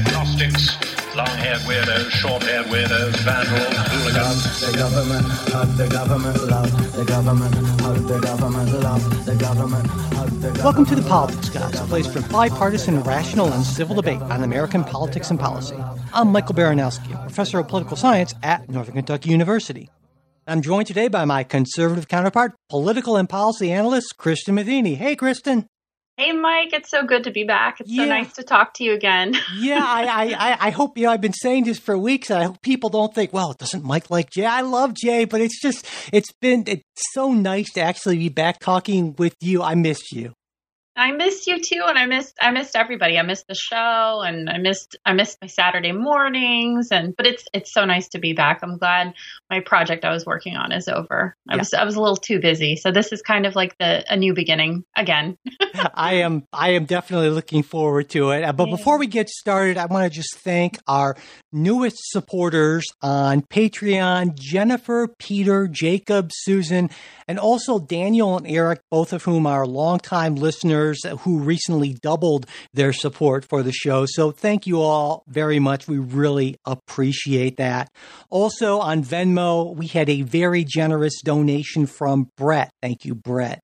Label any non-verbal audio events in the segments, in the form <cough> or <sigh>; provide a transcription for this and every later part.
agnostics, long-haired weirdos, short-haired weirdos, vandals, hooligans. The government, hug the government, love the government, hug the government, love the government, hug the government. Welcome to the Politics Guys, a place for bipartisan, rational, and civil debate on American politics and policy. I'm Michael Baranowski, a professor of political science at Northern Kentucky University. I'm joined today by my conservative counterpart, political and policy analyst Kristin Matheny. Hey, Kristin. Hey, Mike, it's so good to be back. It's Yeah. so nice to talk to you again. <laughs> Yeah, I, I, I, I hope you know I've been saying this for weeks, and I hope people don't think, well, doesn't Mike like Jay? I love Jay, but it's just it's been it's so nice to actually be back talking with you. I missed you. I missed you too, and I missed I missed everybody. I missed the show, and I missed I missed my Saturday mornings, and but it's it's so nice to be back. I'm glad my project I was working on is over. I was I was a little too busy, so this is kind of like the a new beginning again. <laughs> I am I am definitely looking forward to it. Uh, But Yeah. before we get started, I want to just thank our newest supporters on Patreon, Jennifer, Peter, Jacob, Susan, and also Daniel and Eric, both of whom are longtime listeners who recently doubled their support for the show. So thank you all very much. We really appreciate that. Also on Venmo, we had a very generous donation from Brett. Thank you, Brett.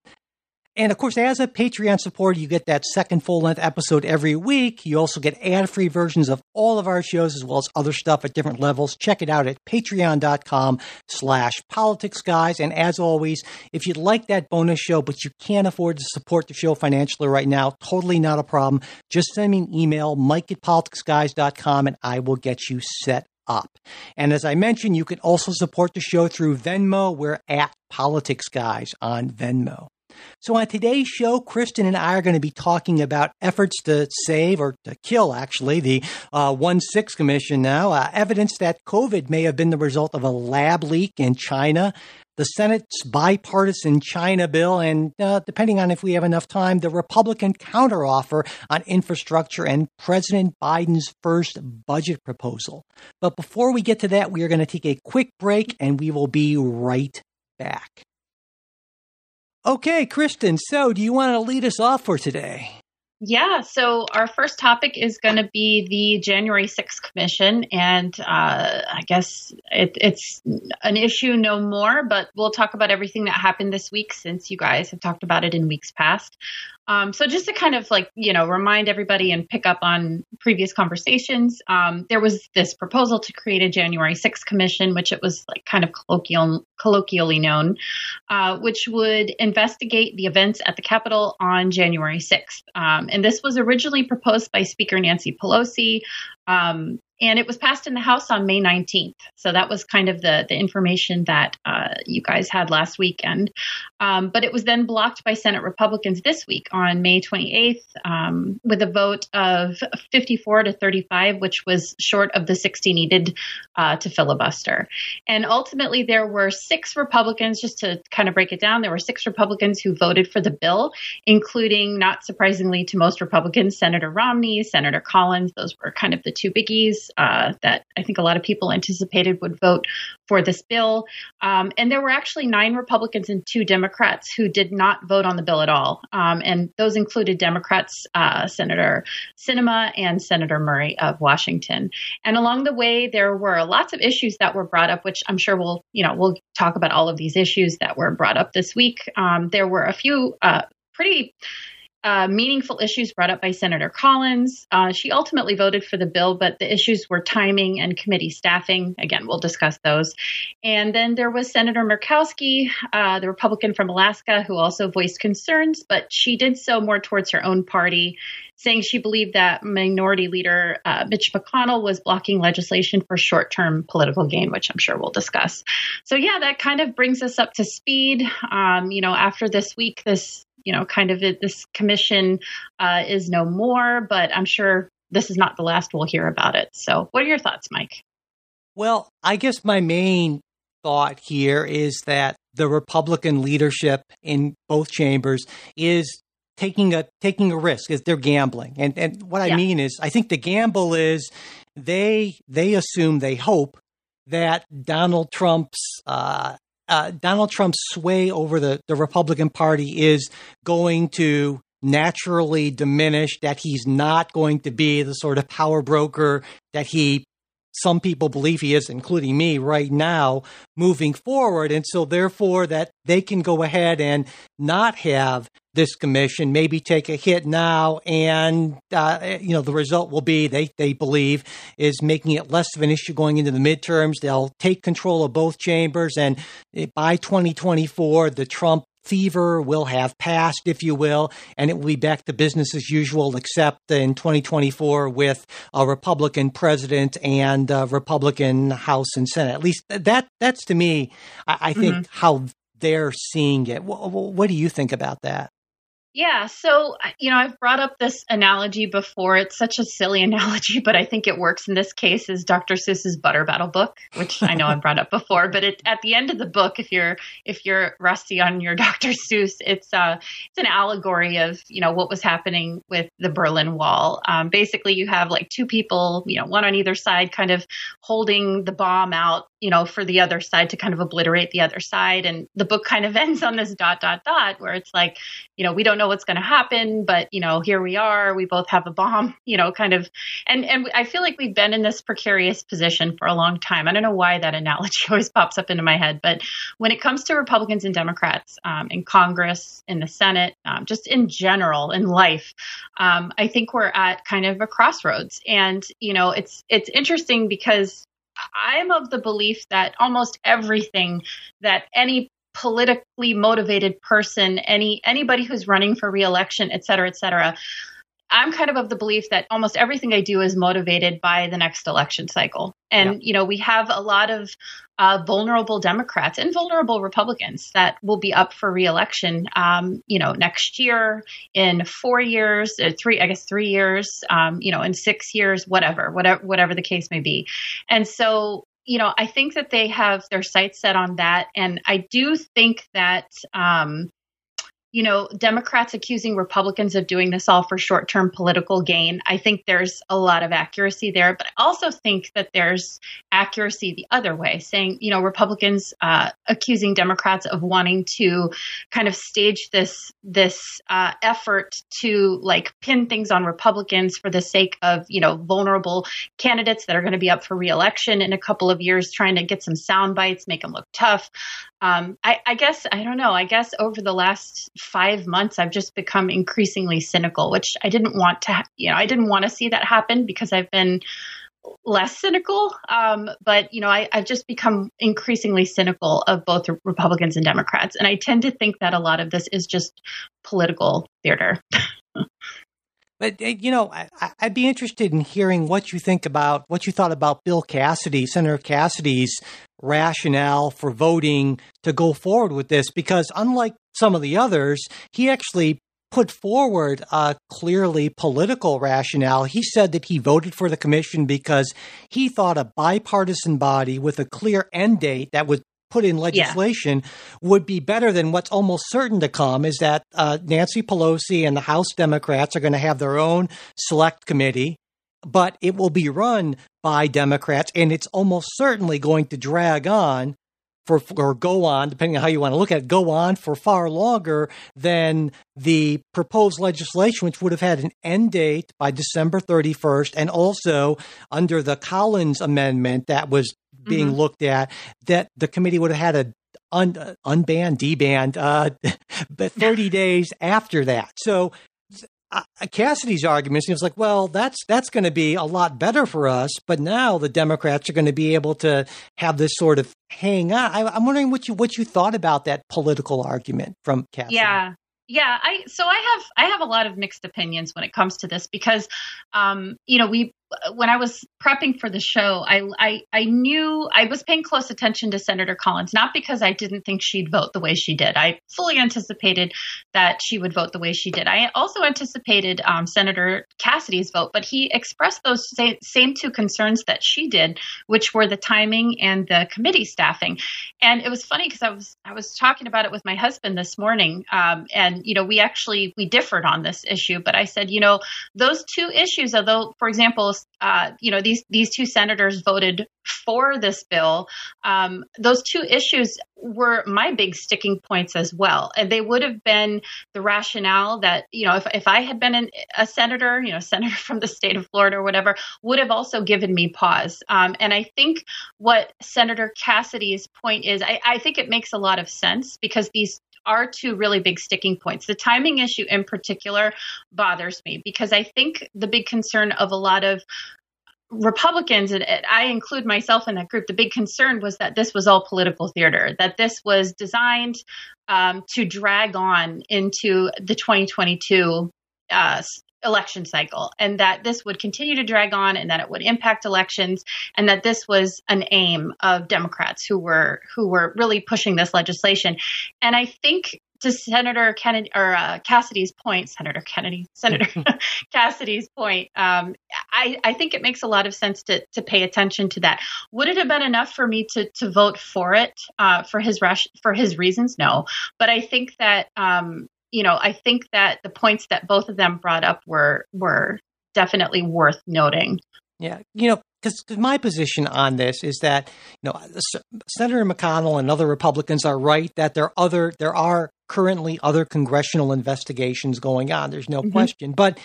And of course, as a Patreon supporter, you get that second full length episode every week. You also get ad free versions of all of our shows as well as other stuff at different levels. Check it out at patreon.com slash politics guys. And as always, if you'd like that bonus show, but you can't afford to support the show financially right now, totally not a problem. Just send me an email, mike at politicsguys.com, and I will get you set up. And as I mentioned, you can also support the show through Venmo. We're at Politics Guys on Venmo. So on today's show, Kristin and I are going to be talking about efforts to save or to kill, actually, the uh, 1 6 Commission now, uh, evidence that COVID may have been the result of a lab leak in China, the Senate's bipartisan China bill, and uh, depending on if we have enough time, the Republican counteroffer on infrastructure and President Biden's first budget proposal. But before we get to that, we are going to take a quick break and we will be right back. Okay, Kristin, so do you want to lead us off for today? Yeah, so our first topic is going to be the January 6th Commission, and uh, I guess it, it's an issue no more, but we'll talk about everything that happened this week since you guys have talked about it in weeks past. Um, so just to kind of like you know remind everybody and pick up on previous conversations, um, there was this proposal to create a January 6th Commission, which it was like kind of colloquial, colloquially known, uh, which would investigate the events at the Capitol on January 6th. Um, and this was originally proposed by Speaker Nancy Pelosi. Um, and it was passed in the House on May 19th. So that was kind of the, the information that uh, you guys had last weekend. Um, but it was then blocked by Senate Republicans this week on May 28th um, with a vote of 54 to 35, which was short of the 60 needed uh, to filibuster. And ultimately, there were six Republicans, just to kind of break it down, there were six Republicans who voted for the bill, including, not surprisingly to most Republicans, Senator Romney, Senator Collins. Those were kind of the two biggies uh, that I think a lot of people anticipated would vote for this bill. Um, and there were actually nine Republicans and two Democrats who did not vote on the bill at all. Um, and those included Democrats, uh, Senator Sinema and Senator Murray of Washington. And along the way, there were lots of issues that were brought up, which I'm sure we'll, you know, we'll talk about all of these issues that were brought up this week. Um, there were a few uh, pretty uh, meaningful issues brought up by Senator Collins. Uh, she ultimately voted for the bill, but the issues were timing and committee staffing. Again, we'll discuss those. And then there was Senator Murkowski, uh, the Republican from Alaska, who also voiced concerns, but she did so more towards her own party, saying she believed that Minority Leader uh, Mitch McConnell was blocking legislation for short term political gain, which I'm sure we'll discuss. So, yeah, that kind of brings us up to speed. Um, you know, after this week, this you know, kind of it, this commission uh, is no more, but I'm sure this is not the last we'll hear about it. So, what are your thoughts, Mike? Well, I guess my main thought here is that the Republican leadership in both chambers is taking a taking a risk is they're gambling. And and what I Yeah. mean is I think the gamble is they they assume they hope that Donald Trump's uh, uh, Donald Trump's sway over the, the Republican Party is going to naturally diminish, that he's not going to be the sort of power broker that he some people believe he is, including me right now, moving forward. And so, therefore, that they can go ahead and not have this commission, maybe take a hit now, and uh, you know the result will be they they believe is making it less of an issue going into the midterms. They'll take control of both chambers, and by 2024, the Trump fever will have passed, if you will, and it will be back to business as usual, except in 2024 with a Republican president and a Republican House and Senate. At least that that's to me, I, I think mm-hmm. how they're seeing it. What, what do you think about that? Yeah, so you know, I've brought up this analogy before. It's such a silly <laughs> analogy, but I think it works in this case. Is Dr. Seuss's Butter Battle book, which I know I've brought up before, but it, at the end of the book, if you're if you're rusty on your <laughs> Dr. Seuss, it's uh it's an allegory of you know what was happening with the Berlin Wall. Um, basically, you have like two people, you know, one on either side, kind of holding the bomb out you know, for the other side to kind of obliterate the other side. And the book kind of <laughs> ends on this dot, dot, dot, where it's like, you know, we don't know what's going to happen, but, you know, here we are. We both have a bomb, <laughs> you know, kind of. And, and I feel like we've been in this precarious position for a long time. I don't know why that analogy <laughs> always pops up into my head, but when it comes to Republicans and Democrats um, in Congress, in the Senate, um, just in general in life, um, I think we're at kind of a crossroads. And, you know, it's, it's interesting because I'm of the belief that almost everything that any politically motivated person, any anybody who's running for reelection, et cetera, et cetera, I'm kind of of the belief that almost everything I do is motivated by the next election cycle. And, yeah. you know, we have a lot of uh, vulnerable Democrats and vulnerable Republicans that will be up for reelection, um, you know, next year, in four years, uh, three, I guess, three years, um, you know, in six years, whatever, whatever, whatever the case may be. And so, you know, I think that they have their sights set on that. And I do think that, um, you know, Democrats accusing Republicans of doing this all for short term political gain. I think there's a lot of accuracy there, but I also think that there's accuracy the other way, saying, you know, Republicans uh, accusing Democrats of wanting to kind of stage this this uh, effort to like pin things on Republicans for the sake of, you know, vulnerable candidates that are going to be up for reelection in a couple of years, trying to get some sound bites, make them look tough. Um, I, I guess I don't know. I guess over the last five months, I've just become increasingly cynical, which I didn't want to, you know, I didn't want to see that happen because I've been less cynical. Um, but, you know, I, I've just become increasingly cynical of both Republicans and Democrats. And I tend to think that a lot of this is just political theater. <laughs> But uh, you know, I, would be interested in hearing what you think about what you thought about Bill Cassidy, Senator Cassidy's rationale for voting to go forward with this, because unlike some of the others, he actually put forward a clearly political rationale. He said that he voted for the commission because he thought a bipartisan body with a clear end date that would put in legislation yeah. would be better than what's almost certain to come is that uh, Nancy Pelosi and the House Democrats are going to have their own select committee, but it will be run by Democrats and it's almost certainly going to drag on for or go on, depending on how you want to look at it, go on for far longer than the proposed legislation, which would have had an end date by December 31st, and also under the Collins amendment that was being mm-hmm. looked at, that the committee would have had a un, unbanned, debanned, uh, <laughs> but <laughs> 30 days after that. So uh, Cassidy's argument seems like, well, that's that's going to be a lot better for us. But now the Democrats are going to be able to have this sort of hang on. I, am wondering what you what you thought about that political argument from Cassidy. Yeah, yeah. I so I have I have a lot of mixed opinions when it comes to this because, um, you know, we when I was prepping for the show, I, I, I knew I was paying close attention to Senator Collins, not because I didn't think she'd vote the way she did. I fully anticipated that she would vote the way she did. I also anticipated um, Senator Cassidy's vote, but he expressed those same, same two concerns that she did, which were the timing and the committee staffing. And it was funny because I was I was talking about it with my husband this morning, um, and you know we actually we differed on this issue. But I said, you know, those two issues, although for example bills, uh, you know, these these two senators voted for this bill. Um, those two issues were my big sticking points as well, and they would have been the rationale that you know, if if I had been an, a senator, you know, <laughs> senator from the state of Florida or whatever, would have also given me pause. Um, and I think what Senator Cassidy's point is, I, I think it makes a lot of sense because these are two really big sticking points. The timing issue in particular bothers me because I think the big concern of a lot of Republicans, and I include myself in that group, the big concern was that this was all political theater, that this was designed um, to drag on into the 2022 uh, election cycle and that this would continue to drag on and that it would impact elections and that this was an aim of democrats who were who were really pushing this legislation and i think to Senator Kennedy or uh, Cassidy's point, Senator Kennedy, <laughs> Senator <laughs> Cassidy's point, um, I, I think it makes a lot of sense to to pay attention to that. Would it have been enough for me to to vote for it uh, for his rush for his reasons? No, but I think that um, you know, I think that the points that both of them brought up were were definitely worth noting. Yeah, you know, because my position on this is that you know Senator McConnell and other Republicans are right that there are other there are currently other congressional investigations going on. There's no mm-hmm. question, but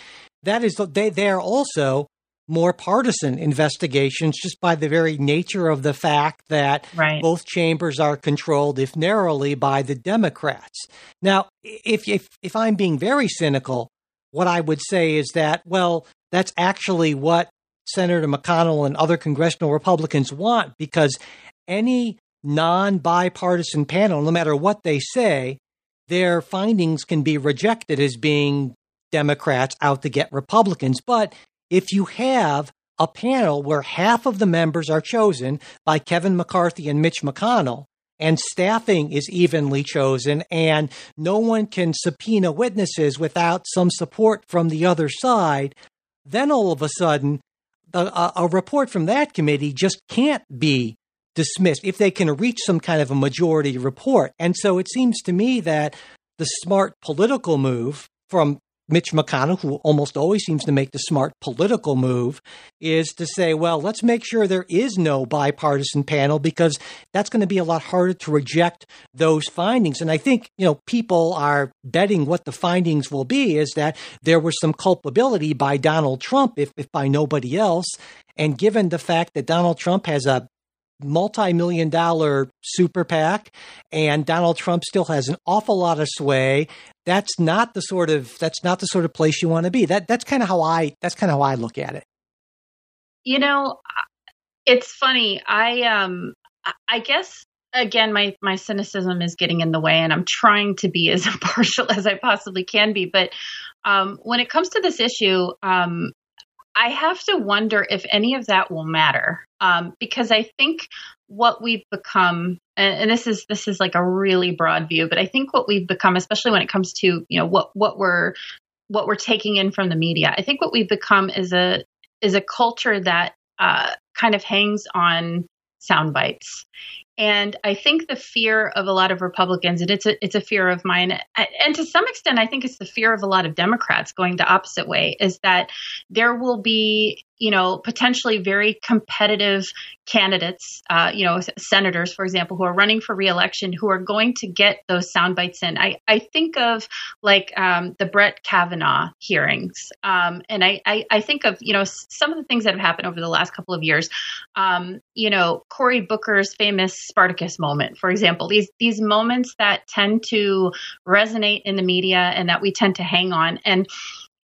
that is they they are also more partisan investigations just by the very nature of the fact that right. both chambers are controlled, if narrowly, by the Democrats. Now, if, if, if I'm being very cynical, what I would say is that, well, that's actually what Senator McConnell and other congressional Republicans want because any non bipartisan panel, no matter what they say, their findings can be rejected as being Democrats out to get Republicans. But if you have a panel where half of the members are chosen by Kevin McCarthy and Mitch McConnell, and staffing is evenly chosen, and no one can subpoena witnesses without some support from the other side, then all of a sudden, a, a report from that committee just can't be dismissed if they can reach some kind of a majority report. And so it seems to me that the smart political move from Mitch McConnell, who almost always seems to make the smart political move, is to say, well, let's make sure there is no bipartisan panel because that's going to be a lot harder to reject those findings. And I think, you know, people are betting what the findings will be is that there was some culpability by Donald Trump, if, if by nobody else. And given the fact that Donald Trump has a multi-million dollar super PAC and Donald Trump still has an awful lot of sway. That's not the sort of that's not the sort of place you want to be. That that's kind of how I that's kind of how I look at it. You know, it's funny. I um I guess again my my cynicism is getting in the way and I'm trying to be as <laughs> impartial as I possibly can be, but um when it comes to this issue, um I have to wonder if any of that will matter um, because I think what we've become, and, and, this is this is like a really broad view, but I think what we've become, especially when it comes to you know what what we're what we're taking in from the media, I think what we've become is a is a culture that uh, kind of hangs on sound bites. And I think the fear of a lot of Republicans, and it's a it's a fear of mine, and to some extent, I think it's the fear of a lot of Democrats going the opposite way, is that there will be you know, potentially very competitive candidates, uh, you know, senators, for example, who are running for reelection, who are going to get those sound bites in. I, I think of like um, the Brett Kavanaugh hearings. Um, and I, I, I, think of, you know, some of the things that have happened over the last couple of years. Um, you know, Cory Booker's famous Spartacus moment, for example, these, these moments that tend to resonate in the media and that we tend to hang on. And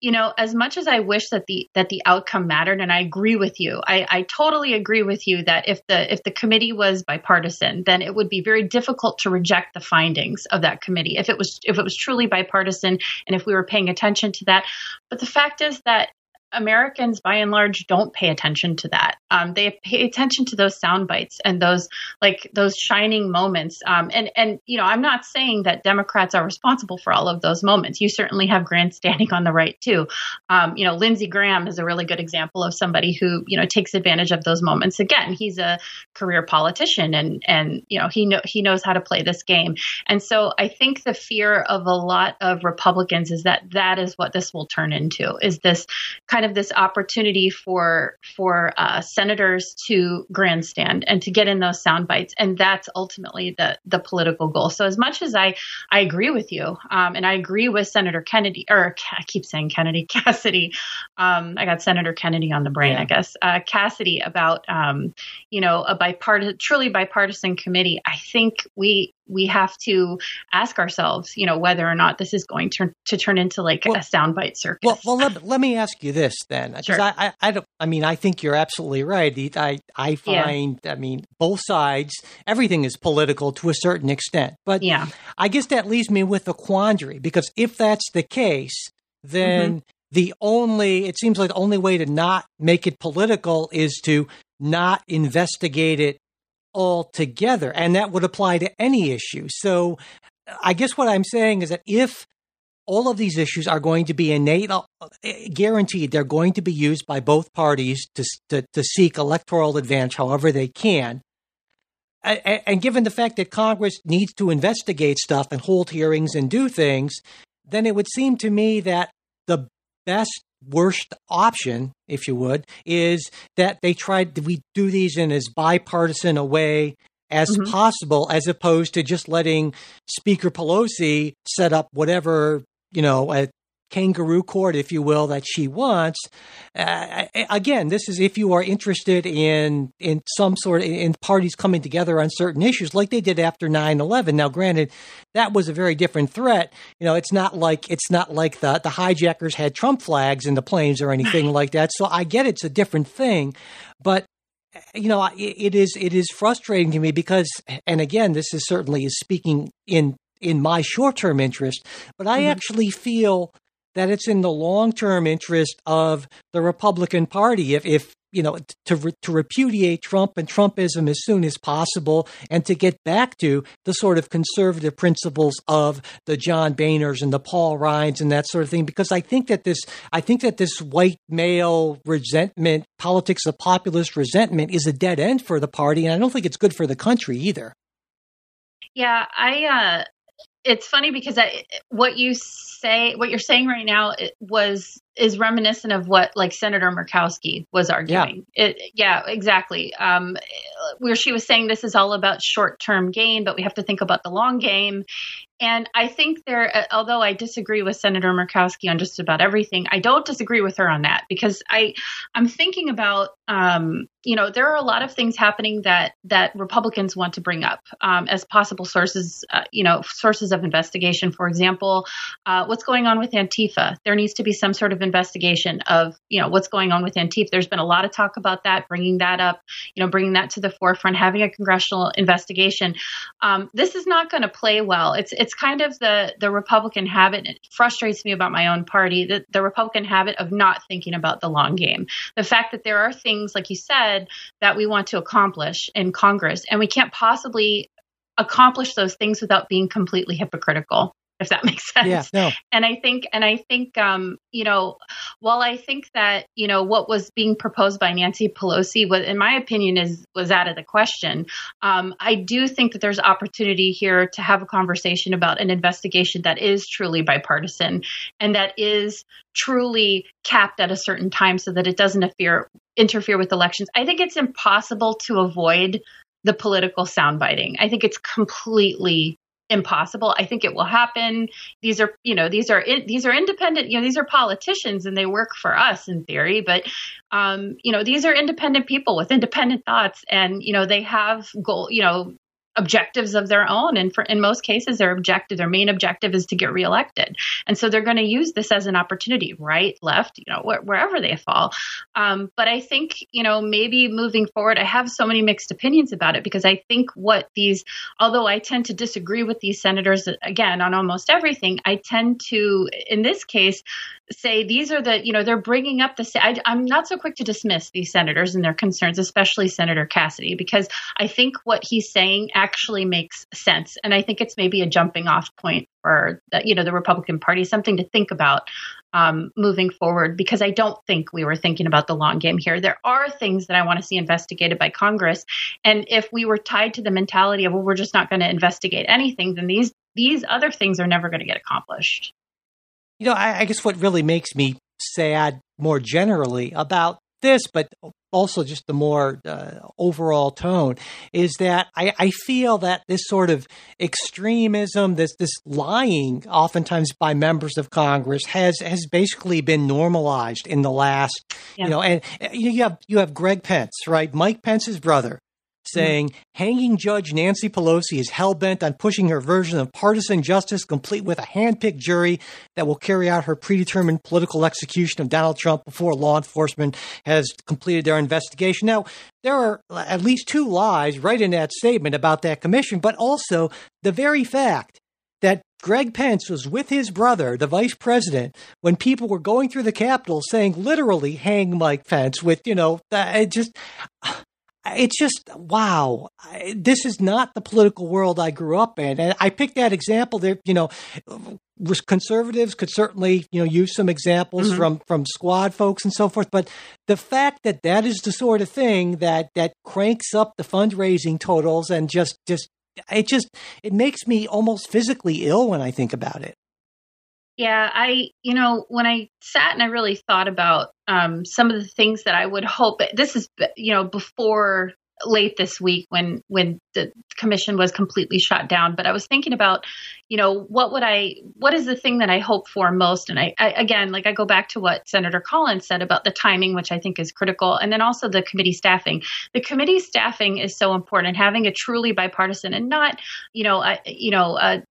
you know as much as i wish that the that the outcome mattered and i agree with you I, I totally agree with you that if the if the committee was bipartisan then it would be very difficult to reject the findings of that committee if it was if it was truly bipartisan and if we were paying attention to that. But the fact is that Americans, by and large, don't pay attention to that. Um, they pay attention to those sound bites and those like those shining moments. Um, and and you know, I'm not saying that Democrats are responsible for all of those moments. You certainly have grandstanding on the right too. Um, you know, Lindsey Graham is a really good example of somebody who you know takes advantage of those moments. Again, he's a career politician, and and you know he know he knows how to play this game. And so I think the fear of a lot of Republicans is that that is what this will turn into. Is this kind kind of this opportunity for for uh, senators to grandstand and to get in those sound bites, and that's ultimately the the political goal. So as much as I I agree with you, um, and I agree with Senator Kennedy, or I keep saying Kennedy <laughs> Cassidy, um, I got Senator Kennedy on the brain, yeah. I guess uh, Cassidy about um, you know a bipartisan, truly bipartisan committee. I think we we have to ask ourselves, you know, whether or not this is going to, to turn into like well, a soundbite circus. Well, well, let, let me ask you this then, because sure. I, I, I, don't. I mean, I think you're absolutely right. I, I find, yeah. I mean, both sides, everything is political to a certain extent. But yeah, I guess that leaves me with a quandary because if that's the case, then. Mm-hmm. The only, it seems like the only way to not make it political is to not investigate it altogether. And that would apply to any issue. So I guess what I'm saying is that if all of these issues are going to be innate, uh, guaranteed, they're going to be used by both parties to, to, to seek electoral advantage however they can. And given the fact that Congress needs to investigate stuff and hold hearings and do things, then it would seem to me that the best worst option, if you would, is that they tried we do these in as bipartisan a way as mm-hmm. possible, as opposed to just letting Speaker Pelosi set up whatever you know a kangaroo court, if you will, that she wants. Uh, again, this is if you are interested in in some sort of in parties coming together on certain issues, like they did after 9-11. Now, granted, that was a very different threat. You know, it's not like it's not like the the hijackers had Trump flags in the planes or anything like that. So I get it's a different thing, but you know it is it is frustrating to me because and again this is certainly is speaking in in my short term interest but i mm-hmm. actually feel that it's in the long term interest of the Republican Party if, if you know to to repudiate Trump and Trumpism as soon as possible and to get back to the sort of conservative principles of the John Boehners and the Paul Ryans and that sort of thing because I think that this I think that this white male resentment politics of populist resentment is a dead end for the party and I don't think it's good for the country either. Yeah, I uh it's funny because I, what you say, what you're saying right now, was is reminiscent of what like Senator Murkowski was arguing. Yeah, it, yeah exactly. Um, where she was saying this is all about short term gain, but we have to think about the long game. And I think there, uh, although I disagree with Senator Murkowski on just about everything, I don't disagree with her on that because I, I'm thinking about, um, you know, there are a lot of things happening that that Republicans want to bring up um, as possible sources, uh, you know, sources of investigation. For example, uh, what's going on with Antifa? There needs to be some sort of investigation of, you know, what's going on with Antifa. There's been a lot of talk about that, bringing that up, you know, bringing that to the forefront, having a congressional investigation. Um, this is not going to play well. It's it's it's kind of the the Republican habit. It frustrates me about my own party that the Republican habit of not thinking about the long game. The fact that there are things, like you said, that we want to accomplish in Congress, and we can't possibly accomplish those things without being completely hypocritical if that <laughs> makes sense. Yeah, no. And I think, and I think, um, you know, while I think that, you know, what was being proposed by Nancy Pelosi was, in my opinion, is was out of the question. Um, I do think that there's opportunity here to have a conversation about an investigation that is truly bipartisan and that is truly capped at a certain time so that it doesn't interfere interfere with elections. I think it's impossible to avoid the political soundbiting. I think it's completely impossible. I think it will happen. These are, you know, these are these are independent. You know, these are politicians, and they work for us in theory. But, um, you know, these are independent people with independent thoughts, and you know, they have goal. You know, objectives of their own. And for in most cases their objective their main objective is to get reelected. And so they're going to use this as an opportunity right left you know wh- wherever they fall. Um, but i think you know maybe moving forward i have so many mixed opinions about it because i think what these although i tend to disagree with these senators again on almost everything i tend to in this case say these are the you know they're bringing up the I, i'm not so quick to dismiss these senators and their concerns especially senator cassidy because i think what he's saying actually makes sense. And i think it's maybe a jumping off point for the, you know the republican party something to think about um, moving forward because i don't think we were thinking about the long game here. There are things that i want to see investigated by congress. And if we were tied to the mentality of well we're just not going to investigate anything then these these other things are never going to get accomplished you know, I, I guess what really makes me sad more generally about this, but also just the more uh, overall tone is that I, I, feel that this sort of extremism, this this lying, oftentimes by members of Congress, has has basically been normalized in the last, yeah. you know, and you have you have Greg Pence, right, Mike Pence's brother, saying mm-hmm. hanging Judge Nancy Pelosi is hell bent on pushing her version of partisan justice, complete with a handpicked jury that will carry out her predetermined political execution of Donald Trump before law enforcement has completed their investigation. Now, there are at least two lies right in that statement about that commission, but also the very fact that Greg Pence was with his brother, the vice president, when people were going through the Capitol saying literally hang Mike Pence with, you know, it just it's just wow this is not the political world i grew up in. And i picked that example there you know conservatives could certainly you know use some examples mm-hmm. from from squad folks and so forth. But the fact that that is the sort of thing that that cranks up the fundraising totals and just just it just it makes me almost physically ill when i think about it yeah, I, you know, when I sat and I really thought about um, some of the things that I would hope, this is, you know, before late this week when when the commission was completely shut down but i was thinking about you know what would i what is the thing that i hope for most? And I, I, again like i go back to what senator collins said about the timing which i think is critical and then also the committee staffing. The committee staffing is so important having a truly bipartisan and not you know a, you know a,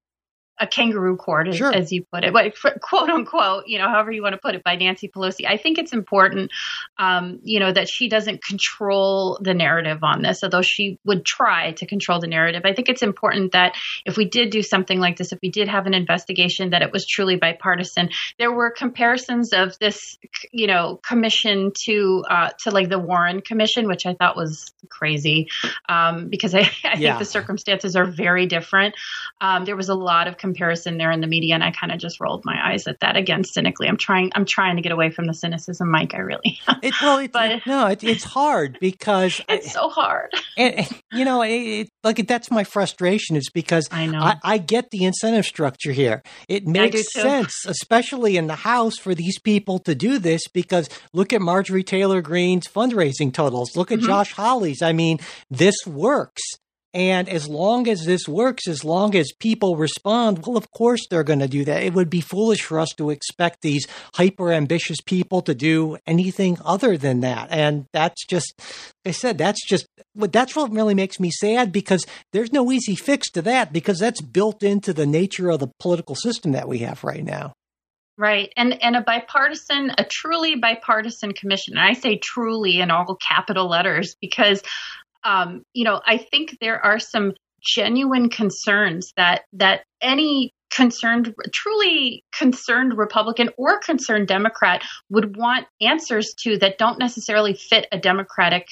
a kangaroo court, as, sure. as you put it, but quote unquote, you know, however you want to put it, by Nancy Pelosi. I think it's important, um, you know, that she doesn't control the narrative on this, although she would try to control the narrative. I think it's important that if we did do something like this, if we did have an investigation, that it was truly bipartisan. There were comparisons of this, you know, commission to uh, to like the Warren Commission, which I thought was crazy um, because I, <laughs> I yeah. think the circumstances are very different. Um, there was a lot of comparison there in the media, and I kind of just rolled my eyes at that again cynically. I'm trying I'm trying to get away from the cynicism, Mike. I really. <laughs> it, well, it, but, no, it, it's hard because <laughs> it's I, so hard. <laughs> And, you know, it, like that's my frustration is because I know I, I get the incentive structure here. It makes sense, especially in the House, for these people to do this because look at Marjorie Taylor Greene's fundraising totals. Look at mm-hmm. Josh Hawley's. I mean, this works. And as long as this works, as long as people respond, well, of course they're going to do that. It would be foolish for us to expect these hyper ambitious people to do anything other than that. And that's just, like I said, that's just, that's what really makes me sad because there's no easy fix to that because that's built into the nature of the political system that we have right now. Right. And and a bipartisan, a truly bipartisan commission. And I say truly in all capital letters because um, you know, I think there are some genuine concerns that that any concerned truly concerned republican or concerned democrat would want answers to that don't necessarily fit a democratic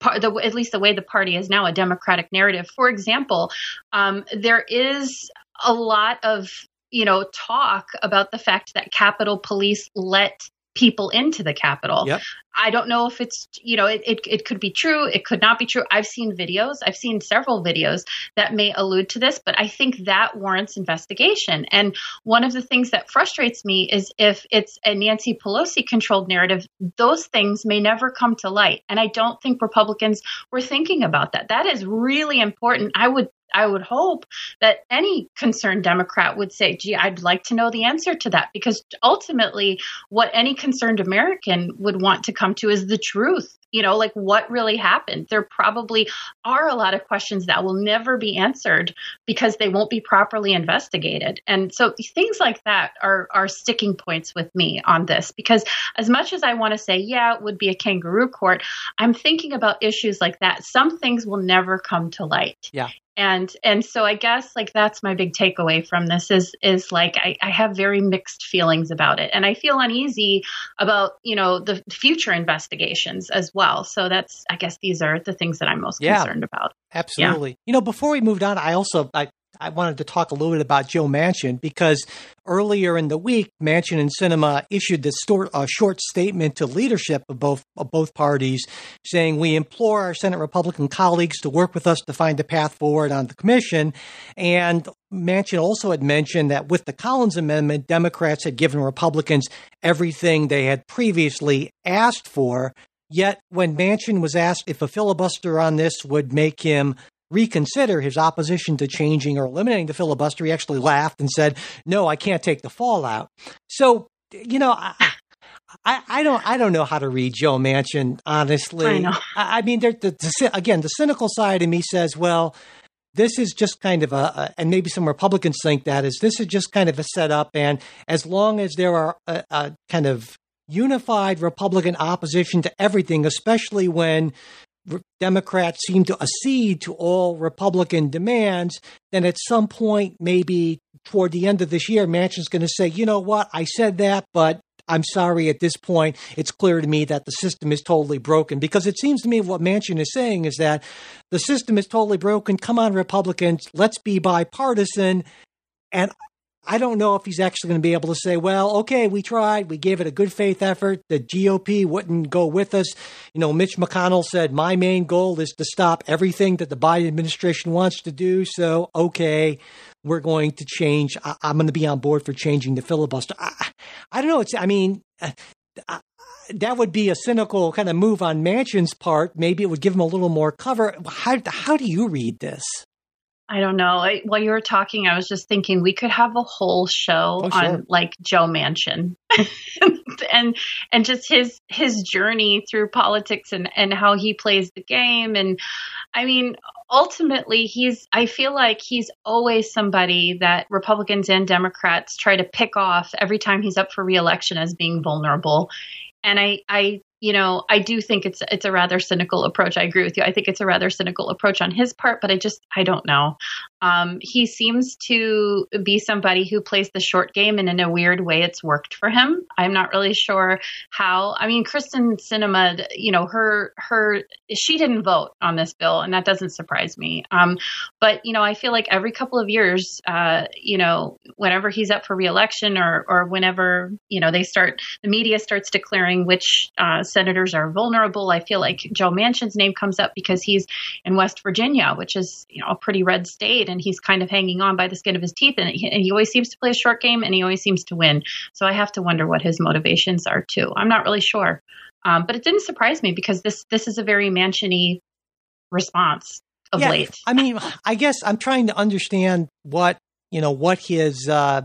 the, at least the way the party is now a democratic narrative. For example um, there is a lot of you know talk about the fact that capitol police let people into the Capitol. Yep. I don't know if it's, you know, it, it, it, could be true. It could not be true. I've seen videos, I've seen several videos that may allude to this, but I think that warrants investigation. And one of the things that frustrates me is if it's a Nancy Pelosi controlled narrative, those things may never come to light. And I don't think Republicans were thinking about that. That is really important. I would I would hope that any concerned Democrat would say, gee, I'd like to know the answer to that. Because ultimately, what any concerned American would want to come to is the truth. You know, like what really happened. There probably are a lot of questions that will never be answered because they won't be properly investigated. And so things like that are, are sticking points with me on this because as much as I want to say, yeah, it would be a kangaroo court, I'm thinking about issues like that. Some things will never come to light. Yeah and and so i guess like that's my big takeaway from this is is like I, I have very mixed feelings about it. And i feel uneasy about you know the future investigations as well. So that's i guess these are the things that i'm most yeah, concerned about. Absolutely. Yeah. you know before we moved on i also i I wanted to talk a little bit about Joe Manchin because earlier in the week, Manchin and Sinema issued this short, uh, short statement to leadership of both of both parties, saying we implore our Senate Republican colleagues to work with us to find a path forward on the commission. And Manchin also had mentioned that with the Collins Amendment, Democrats had given Republicans everything they had previously asked for. Yet, when Manchin was asked if a filibuster on this would make him reconsider his opposition to changing or eliminating the filibuster, he actually laughed and said, "No, I can't take the fallout." So, you know, I, I, I don't, I don't know how to read Joe Manchin. Honestly, I know. I, I mean, the, the, again, the cynical side of me says, "Well." This is just kind of a, a, and maybe some Republicans think that is this is just kind of a setup. And as long as there are a, a kind of unified Republican opposition to everything, especially when Democrats seem to accede to all Republican demands, then at some point, maybe toward the end of this year, Manchin's going to say, you know what, I said that, but I'm sorry at this point, it's clear to me that the system is totally broken. Because it seems to me what Manchin is saying is that the system is totally broken. Come on, Republicans, let's be bipartisan. And I don't know if he's actually going to be able to say, well, okay, we tried. We gave it a good faith effort. The GOP wouldn't go with us. You know, Mitch McConnell said, my main goal is to stop everything that the Biden administration wants to do. So, okay, we're going to change. I, am going to be on board for changing the filibuster. I, I don't know. It's, I mean, uh, uh, that would be a cynical kind of move on Manchin's part. Maybe it would give him a little more cover. How, how do you read this? I don't know. I, while you were talking, I was just thinking we could have a whole show oh, sure. on like Joe Manchin <laughs> and and just his his journey through politics and and how he plays the game. And I mean, ultimately, he's. I feel like he's always somebody that Republicans and Democrats try to pick off every time he's up for reelection as being vulnerable. And I I you know, I do think it's it's a rather cynical approach. I agree with you. I think it's a rather cynical approach on his part, but I just I don't know. Um, he seems to be somebody who plays the short game, and in a weird way, it's worked for him. I'm not really sure how. I mean, Kyrsten Sinema, you know, her her she didn't vote on this bill, and that doesn't surprise me. Um, but you know, I feel like every couple of years, uh, you know, whenever he's up for reelection, or or whenever you know they start, the media starts declaring which uh, senators are vulnerable. I feel like Joe Manchin's name comes up because he's in West Virginia, which is you know a pretty red state and he's kind of hanging on by the skin of his teeth. And he, and he always seems to play a short game, and he always seems to win. So I have to wonder what his motivations are too. I'm not really sure, um, but it didn't surprise me because this this is a very Manchiny response of yeah, late. I mean, I guess I'm trying to understand what you know what his uh,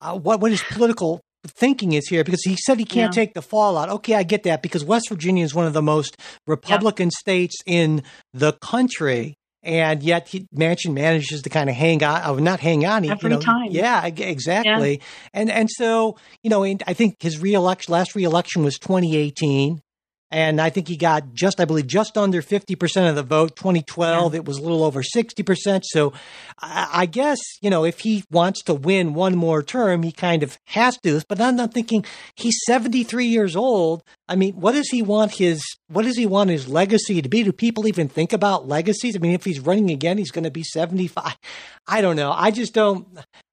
uh, what what his political thinking is here because he said he can't yeah. take the fallout. Okay, I get that because West Virginia is one of the most Republican states in the country and yet he, Manchin manages to kind of hang on, oh, not hang on, every you know, time. Yeah, exactly. Yeah. And and so you know, I think his reelection, last reelection was 2018 and I think he got just, I believe, just under 50% of the vote. 2012, yeah. it was a little over 60%. So I, I, guess, you know, if he wants to win one more term, he kind of has to. But I'm not thinking he's 73 years old. I mean, what does he want his, what does he want his legacy to be? Do people even think about legacies? I mean, if he's running again, he's going to be 75. I don't know. I just don't,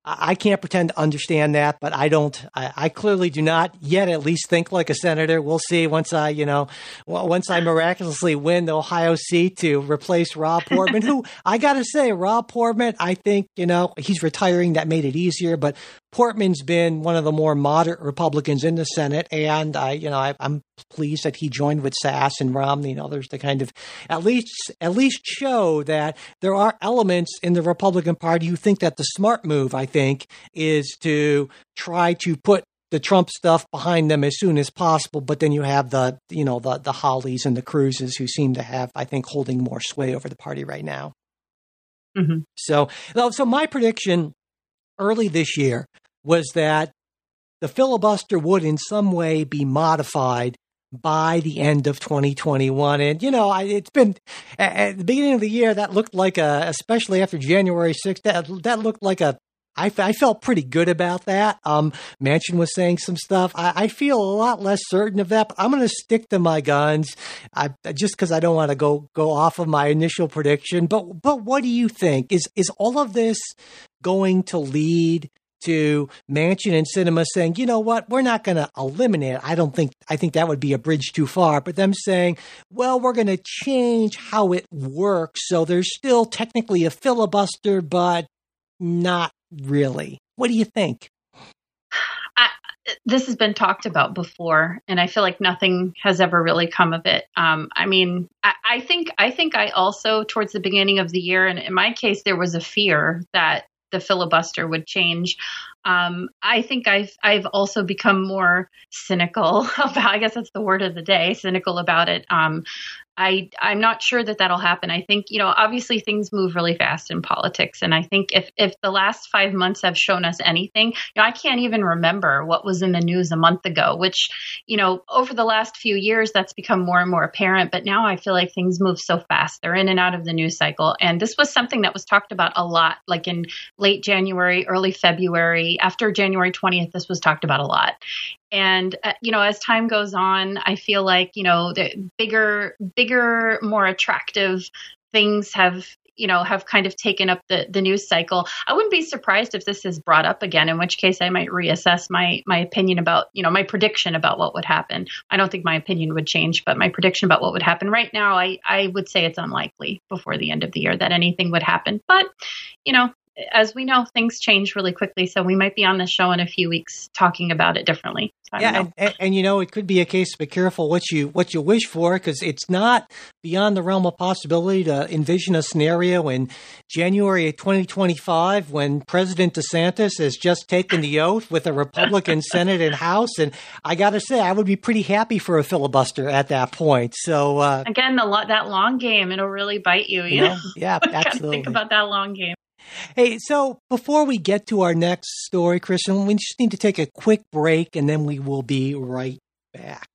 I can't pretend to understand that, but I don't. I, I, clearly do not yet. At least think like a senator. We'll see once I, you know, once I miraculously win the Ohio seat to replace Rob <laughs> Portman. who I got to say, Rob Portman. I think you know he's retiring. That made it easier. But Portman's been one of the more moderate Republicans in the Senate, and I, you know, I, am pleased that he joined with Sasse and Romney and others to kind of at least at least show that there are elements in the Republican Party who think that the smart move, I think, is to try to put the Trump stuff behind them as soon as possible. But then you have the, you know, the the Hawleys and the Cruzes who seem to have, I think, holding more sway over the party right now. Mm-hmm. So, so my prediction early this year was that the filibuster would in some way be modified by the end of 2021. And, you know, it's been at the beginning of the year, that looked like a, especially after January 6th, that, that looked like a I, I felt pretty good about that. Um, Manchin was saying some stuff. I, I feel a lot less certain of that, but I'm going to stick to my guns, I, just because I don't want to go go off of my initial prediction. But but what do you think? Is is all of this going to lead to Manchin and Sinema saying, you know what, we're not going to eliminate it. I don't think, I think that would be a bridge too far, but them saying, well, we're going to change how it works. So there's still technically a filibuster, but not really. What do you think? I, this has been talked about before, and I feel like nothing has ever really come of it. Um, I mean, I, I, think I think I also towards the beginning of the year, and in my case, there was a fear that the filibuster would change. Um, I think I've I've also become more cynical <laughs> about. I guess that's the word of the day. Cynical about it. Um, I I'm not sure that that'll happen. I think you know obviously things move really fast in politics, and I think if if the last five months have shown us anything, you know I can't even remember what was in the news a month ago. Which you know over the last few years that's become more and more apparent. But now I feel like things move so fast; they're in and out of the news cycle. And this was something that was talked about a lot, like in late January, early February. After January 20th, this was talked about a lot. And uh, you know, as time goes on, I feel like you know the bigger, bigger, more attractive things have you know have kind of taken up the the news cycle. I wouldn't be surprised if this is brought up again in which case i might reassess my my opinion about you know my prediction about what would happen. I don't think my opinion would change but my prediction about what would happen. Right now i i would say it's unlikely before the end of the year that anything would happen. But you know as we know, things change really quickly. So we might be on the show in a few weeks talking about it differently. So yeah, and, and, and, you know, it could be a case. Be careful what you what you wish for, because it's not beyond the realm of possibility to envision a scenario in January of 2025 when President DeSantis has just taken the oath with a Republican <laughs> Senate and House, and I got to say, I would be pretty happy for a filibuster at that point. So uh, again, the that long game, it'll really bite you. You, know? Yeah, <laughs> absolutely. think about that long game. Hey, so before we get to our next story, Kristin, we just need to take a quick break and then we will be right back.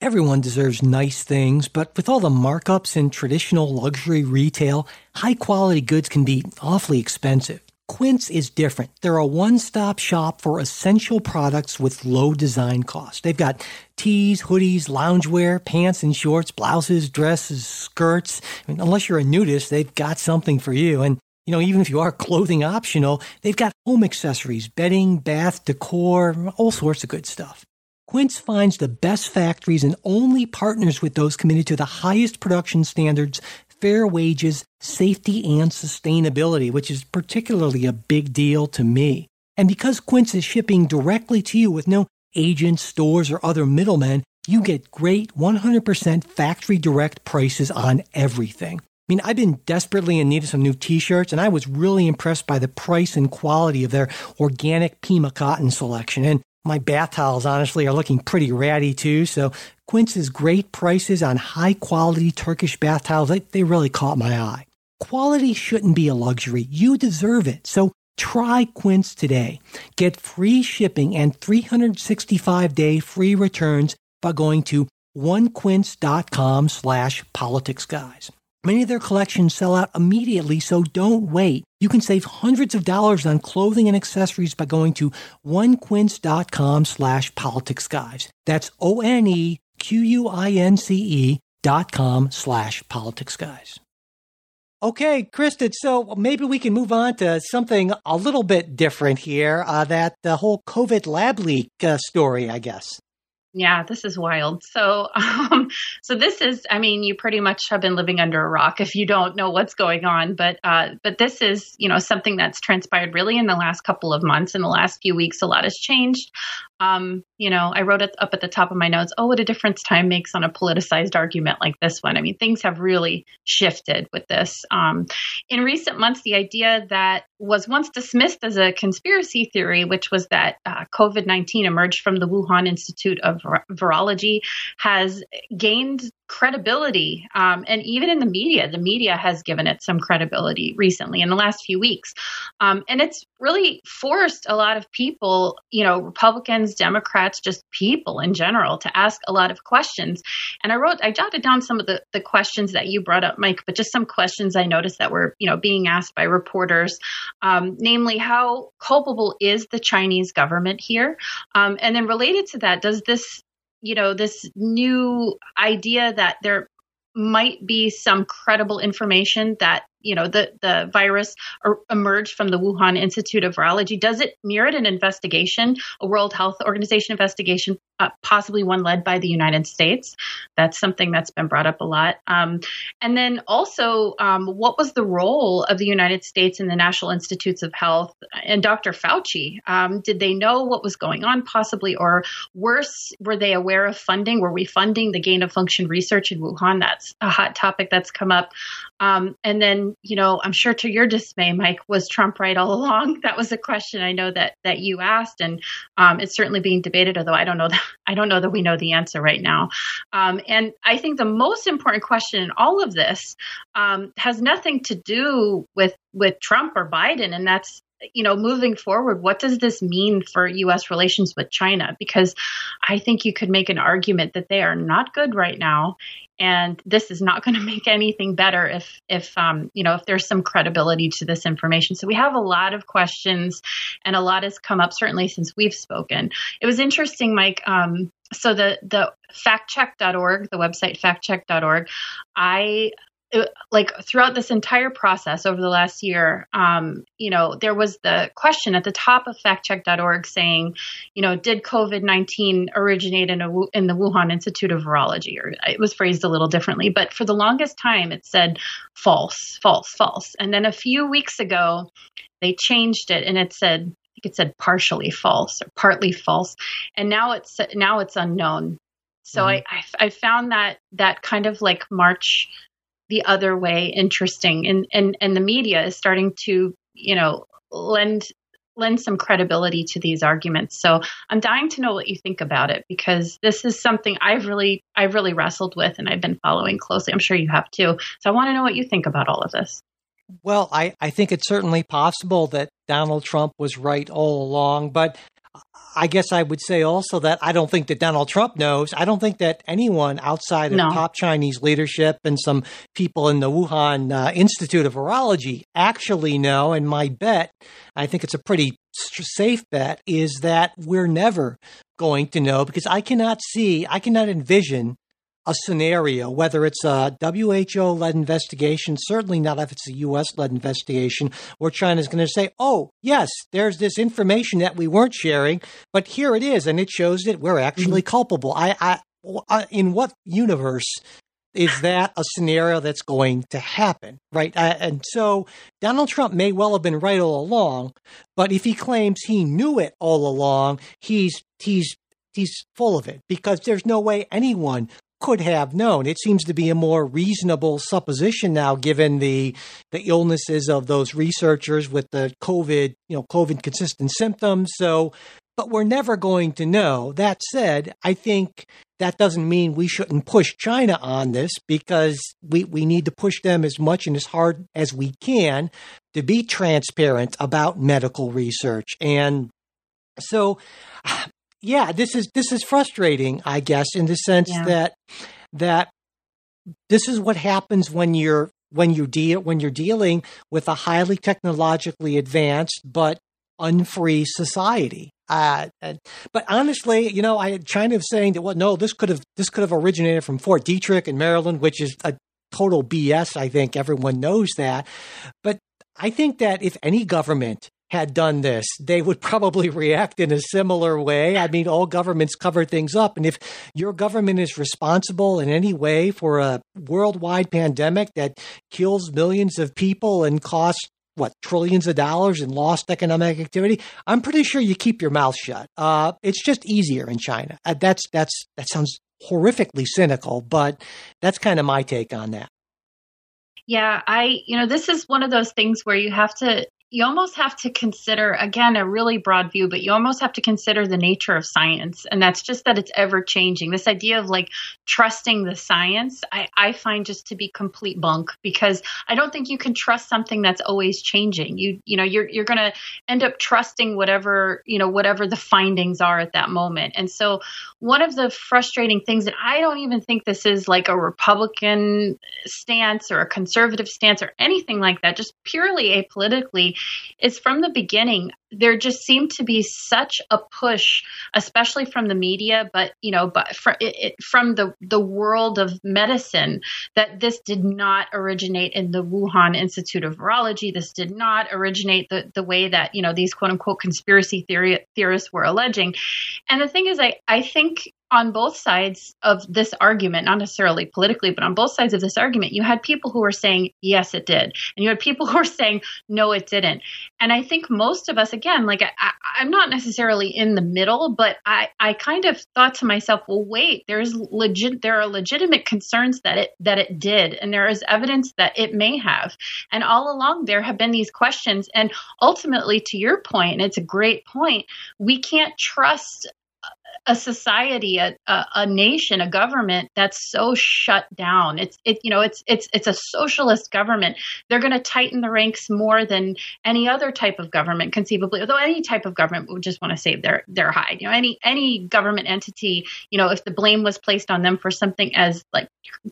Everyone deserves nice things, but with all the markups in traditional luxury retail, high quality goods can be awfully expensive. Quince is different. They're a one stop shop for essential products with low design costs. They've got tees, hoodies, loungewear, pants and shorts, blouses, dresses, skirts. I mean, unless you're a nudist, they've got something for you. And you know, even if you are clothing optional, they've got home accessories, bedding, bath, decor, all sorts of good stuff. Quince finds the best factories and only partners with those committed to the highest production standards, fair wages, safety, and sustainability, which is particularly a big deal to me. And because Quince is shipping directly to you with no agents, stores, or other middlemen, you get great 100% factory direct prices on everything. I mean, I've been desperately in need of some new t shirts, and I was really impressed by the price and quality of their organic Pima cotton selection. And my bath towels, honestly, are looking pretty ratty too. So, Quince's great prices on high quality Turkish bath towels, they, they really caught my eye. Quality shouldn't be a luxury. You deserve it. So, try Quince today. Get free shipping and 365 day free returns by going to onequince.com slash politics guys. Many of their collections sell out immediately, so don't wait. You can save hundreds of dollars on clothing and accessories by going to onequince.com slash politicsguys. That's O-N-E-Q-U-I-N-C-E dot com slash politicsguys. Okay, Kristin, so maybe we can move on to something a little bit different here, uh, that the whole COVID lab leak uh, story, I guess. Yeah, this is wild. So, <laughs> um, so this is, I mean, you pretty much have been living under a rock if you don't know what's going on. But, uh, but this is, you know, something that's transpired really in the last couple of months. In the last few weeks, a lot has changed. Um, you know, I wrote it up at the top of my notes. Oh, what a difference time makes on a politicized argument like this one. I mean, things have really shifted with this. Um, in recent months, the idea that was once dismissed as a conspiracy theory, which was that uh, COVID 19 emerged from the Wuhan Institute of Virology, has gained credibility. Um, and even in the media, the media has given it some credibility recently in the last few weeks. Um, and it's really forced a lot of people, you know, Republicans, Democrats, just people in general, to ask a lot of questions. And I wrote, I jotted down some of the, the questions that you brought up, Mike, but just some questions I noticed that were, you know, being asked by reporters, um, namely, how culpable is the Chinese government here? Um, and then related to that, does this you know this new idea that there might be some credible information that you know the the virus er, emerged from the Wuhan Institute of Virology. Does it merit an investigation, a World Health Organization investigation, uh, possibly one led by the United States? That's something that's been brought up a lot. Um, and then also, um, what was the role of the United States in the National Institutes of Health and Dr. Fauci? Um, did they know what was going on, possibly, or worse, were they aware of funding? Were we funding the gain of function research in Wuhan? That's a hot topic that's come up. Um, and then, you know, I'm sure to your dismay, Mike, was Trump right all <laughs> along? That was a question I know that that you asked, and um, it's certainly being debated. Although I don't know that <laughs> I don't know that we know the answer right now. Um, and I think the most important question in all of this um, has nothing to do with with Trump or Biden, and that's you know, moving forward, what does this mean for U.S. relations with China? Because I think you could make an argument that they are not good right now, and this is not <laughs> going to make anything better if, if um, you know, if there's some credibility to this information. So we have a lot of questions, and a lot has come up certainly since we've spoken. It was interesting, Mike. Um, so the the factcheck.org, the website factcheck.org, I it, like throughout this entire process over the last year, um, you know, there was the question at the top of factcheck.org saying, you know, did COVID 19 originate in, a, in the Wuhan Institute of Virology? Or it was phrased a little differently, but for the longest time it said false, false, false. And then a few weeks ago, they changed it and it said, I think it said partially false or partly false. And now it's, now it's unknown. So mm-hmm. I, I, I found that, that kind of like March the other way interesting. And and and the media is starting to you know lend lend some credibility to these arguments. So i'm dying to know what you think about it because this is something i've really i've really wrestled with and i've been following closely. I'm sure you have too. So i want to know what you think about all of this. Well i i think it's certainly possible that donald trump was right all along but I guess I would say also that I don't think that Donald Trump knows. I don't think that anyone outside of no. top Chinese leadership and some people in the Wuhan uh, Institute of Virology actually know. And my bet, I think it's a pretty safe bet, is that we're never going to know because I cannot see, I cannot envision a scenario, whether it's a WHO led investigation, certainly not if it's a US led investigation, where China's going to say, oh, yes, there's this information that we weren't sharing, but here it is, and it shows that we're actually mm-hmm. culpable. I, I, in what universe is that a scenario that's going to happen, right? And so Donald Trump may well have been right all along, but if he claims he knew it all along, he's he's he's full of it because there's no way anyone could have known. It seems to be a more reasonable supposition now, given the the illnesses of those researchers with the COVID, you know, COVID consistent symptoms. So, but we're never going to know. That said, I think that doesn't mean we shouldn't push China on this because we, we need to push them as much and as hard as we can to be transparent about medical research. And so yeah, this is this is frustrating, I guess, in the sense yeah. that that this is what happens when you're when you deal when you're dealing with a highly technologically advanced but unfree society. Uh, but honestly, you know, I China of saying that well, no, this could have this could have originated from Fort Detrick in Maryland, which is a total BS. I think everyone knows that. But I think that if any government had done this, they would probably <laughs> react in a similar way. I mean, all governments cover things up. And if your government is responsible in any way for a worldwide pandemic that kills millions of people and costs what trillions of dollars in lost economic activity i'm pretty sure you keep your mouth shut uh, it's just easier in china uh, that's that's that sounds horrifically cynical but that's kind of my take on that yeah, I, you know, this is one of those things where you have to you almost have to consider again a really broad view but you almost have to consider the nature of science. And that's just that it's ever changing. This idea of like trusting the science I, I find just to be complete bunk because i don't think you can trust something that's always changing. You you know you're you're going to end up trusting whatever you know whatever the findings are at that moment. And so one of the frustrating things that i don't even think this is like a republican stance or a conservative stance or anything like that just purely apolitically is from the beginning there just seemed to be such a push especially from the media but you know but from, it, from the the world of medicine that this did not originate in the Wuhan Institute of Virology. This did not originate the the way that you know these quote unquote conspiracy theory theorists were alleging. And the thing is i i think on both sides of this argument, not necessarily politically, but on both sides of this argument, you had people who were saying, yes, it did. And you had people <laughs> who were saying, no, it didn't. And I think most of us, again, like I, am not necessarily in the middle, but I, I kind of thought to myself, well, wait, there's legit, there are legitimate concerns that it, that it did. And there is evidence that it may have. And all along there have been these questions. And ultimately, to your point, and it's a great point, we can't trust a society, a, a, a, nation, a government that's so shut down. It's it you know it's it's it's a socialist government. They're going to tighten the ranks more than any other type of government conceivably. Although any type of government would just want to save their their hide. You know any any government entity. You know if the blame was placed on them for something as like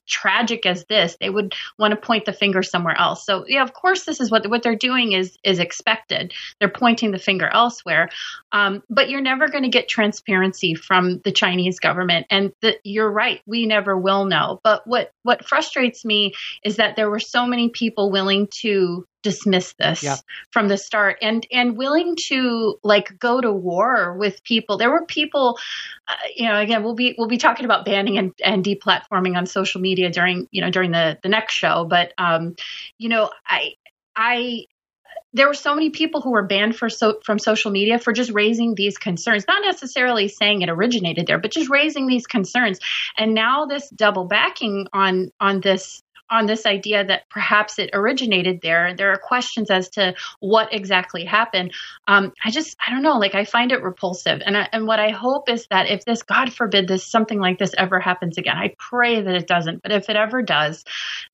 tragic as this, they would want to point the finger somewhere else. So yeah, of course this is what what they're doing is is expected. They're pointing the finger elsewhere. Um, but you're never going to get transparency from the Chinese government. And the, you're right, we never will know. But what what frustrates me is that there were so many people willing to dismiss this yeah. from the start and and willing to like go to war with people there were people uh, you know again we'll be we'll be talking about banning and, and deplatforming on social media during you know during the the next show but um you know i i there were so many people who were banned for so, from social media for just raising these concerns, not necessarily saying it originated there, but just raising these concerns. And now this double backing on on this on this idea that perhaps it originated there. There are questions as to what exactly happened. Um, I just, I don't know, like I find it repulsive. And, I, and what I hope is that if this, God forbid, this something like this ever happens again, I pray that it doesn't. But if it ever does,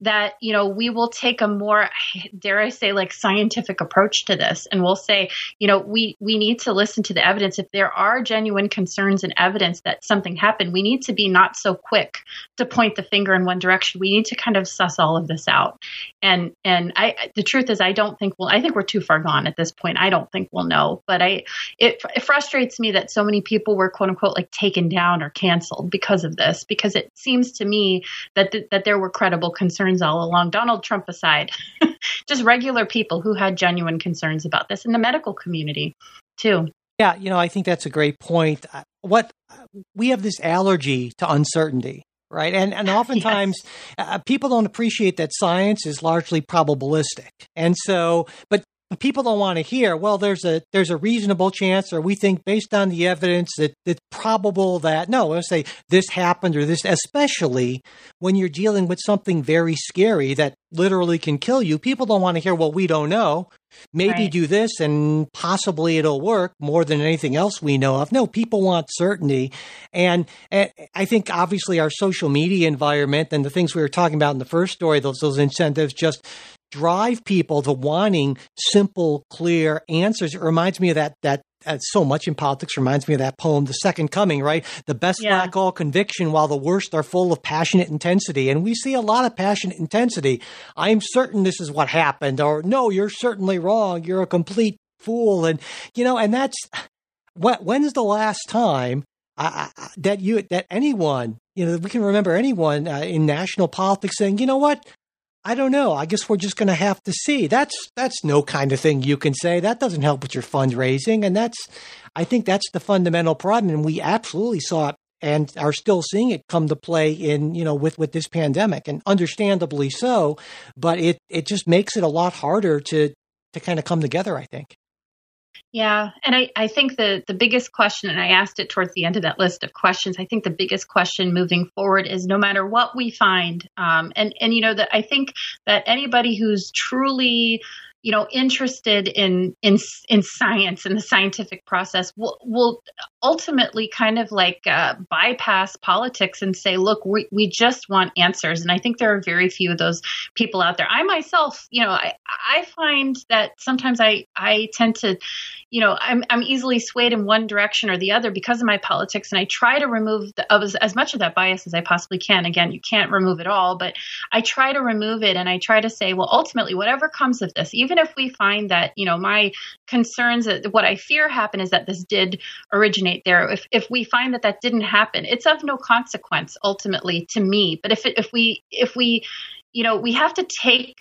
that, you know, we will take a more, dare I say, like scientific approach to this. And we'll say, you know, we, we need to listen to the evidence. If there are genuine concerns and evidence that something happened, we need to be not so quick to point the finger in one direction. We need to kind of suss all of this out. And and I the truth is I don't think we'll I think we're too far gone at this point. I don't think we'll know. But I it, it frustrates me that so many people were quote unquote like taken down or canceled because of this because it seems to me that th- that there were credible concerns all along Donald Trump aside. <laughs> just regular people who had genuine concerns about this in the medical community too. Yeah, you know, I think that's a great point. What we have this allergy to uncertainty right? And and <laughs> oftentimes yes. uh, people don't appreciate that science is largely probabilistic, and so but people don't want to hear well there's a there's a reasonable chance or we think based on the evidence that it's probable that no let's say this happened or this especially when you're dealing with something very scary that literally can kill you people don't want to hear well we don't know maybe right. do this and possibly it'll work more than anything else we know of no people want certainty and, and i think obviously our social media environment and the things we were talking about in the first story those those incentives just drive people to wanting simple, clear answers. It reminds me of that that uh, so much in politics reminds me of that poem, The Second Coming, right? The best yeah. lack all conviction, while the worst are full of passionate intensity. And we see a lot of passionate intensity. I'm certain this is what happened, or no, you're certainly wrong. You're a complete fool. And, you know, and that's when? when's the last time uh, that you, that anyone, you know, we can remember anyone uh, in national politics saying, you know what? I don't know. I guess we're just going to have to see. That's that's no kind of thing you can say. That doesn't help with your fundraising, and that's I think that's the fundamental problem. And we absolutely saw it and are still seeing it come to play in you know with with this pandemic, and understandably so. But it it just makes it a lot harder to to kind of come together. I think. Yeah, and I, I think the the biggest question, and I asked it towards the end of that list of questions. I think the biggest question moving forward is no matter what we find, um, and and you know that I think that anybody who's truly you know interested in in in science and the scientific process will will ultimately kind of like uh, bypass politics and say look we, we just want answers. And i think there are very few of those people out there. I myself you know i i find that sometimes i i tend to you know i'm i'm easily swayed in one direction or the other because of my politics. And i try to remove the, as, as much of that bias as i possibly can. Again you can't remove it all but i try to remove it and i try to say well ultimately whatever comes of this even if we find that you know my concerns what i fear happen is that this did originate there if if we find that that didn't happen it's of no consequence ultimately to me. But if it, if we if we you know we have to take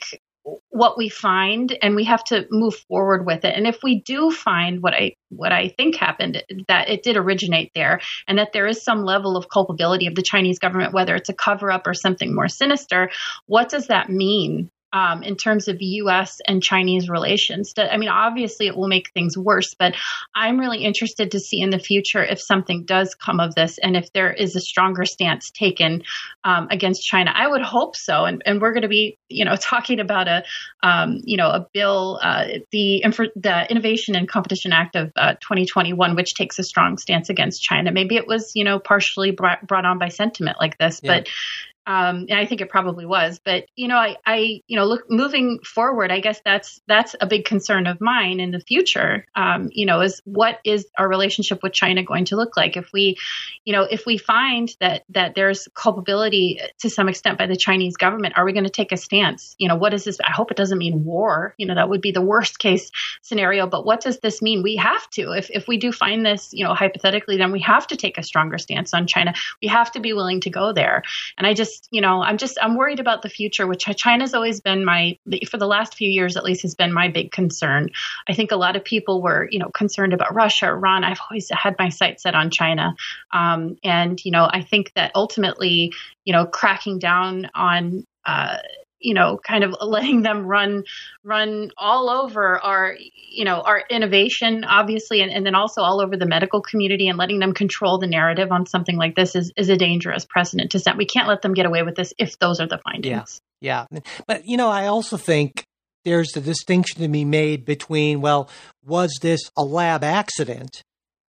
what we find and we have to move forward with it. And if we do find what i what i think happened that it did originate there and that there is some level of culpability of the chinese government whether it's a cover up or something more sinister what does that mean um, in terms of U.S. and Chinese relations. I mean, obviously, it will make things worse, but I'm really interested to see in the future if something does come of this and if there is a stronger stance taken um, against China. I would hope so, and, and we're going to be, you know, <laughs> talking about a, um, you know, a bill, uh, the the Innovation and Competition Act of uh, 2021, which takes a strong stance against China. Maybe it was, you know, partially brought, brought on by sentiment like this, yeah. but um, and I think it probably was. But you know, I, I, you know, look moving forward, I guess that's that's a big concern of mine in the future. Um, you know, is what is our relationship with China going to look like if we, you know, if we find that that there's culpability to some extent by the Chinese government, are we going to take a stance? You know, what is this? I hope it doesn't mean war. You know, that would be the worst <laughs> case scenario. But what does this mean? We have to, if if we do find this, you know, hypothetically, then we have to take a stronger stance on China. We have to be willing to go there. And I just just, you know, I'm just, I'm worried about the future, which China's always been my, for the last few years at least, has been my big concern. I think a lot of people were, you know, concerned about Russia, Iran. I've always had my sights set on China. Um, and, you know, I think that ultimately, you know, cracking down on, uh, you know kind of <laughs> letting them run run all over our you know our innovation obviously and, and then also all over the medical community and letting them control the narrative on something like this is is a dangerous precedent to set. We can't let them get away with this if those are the findings. Yeah. Yeah. But you know i also think there's a distinction to be made between well was this a lab accident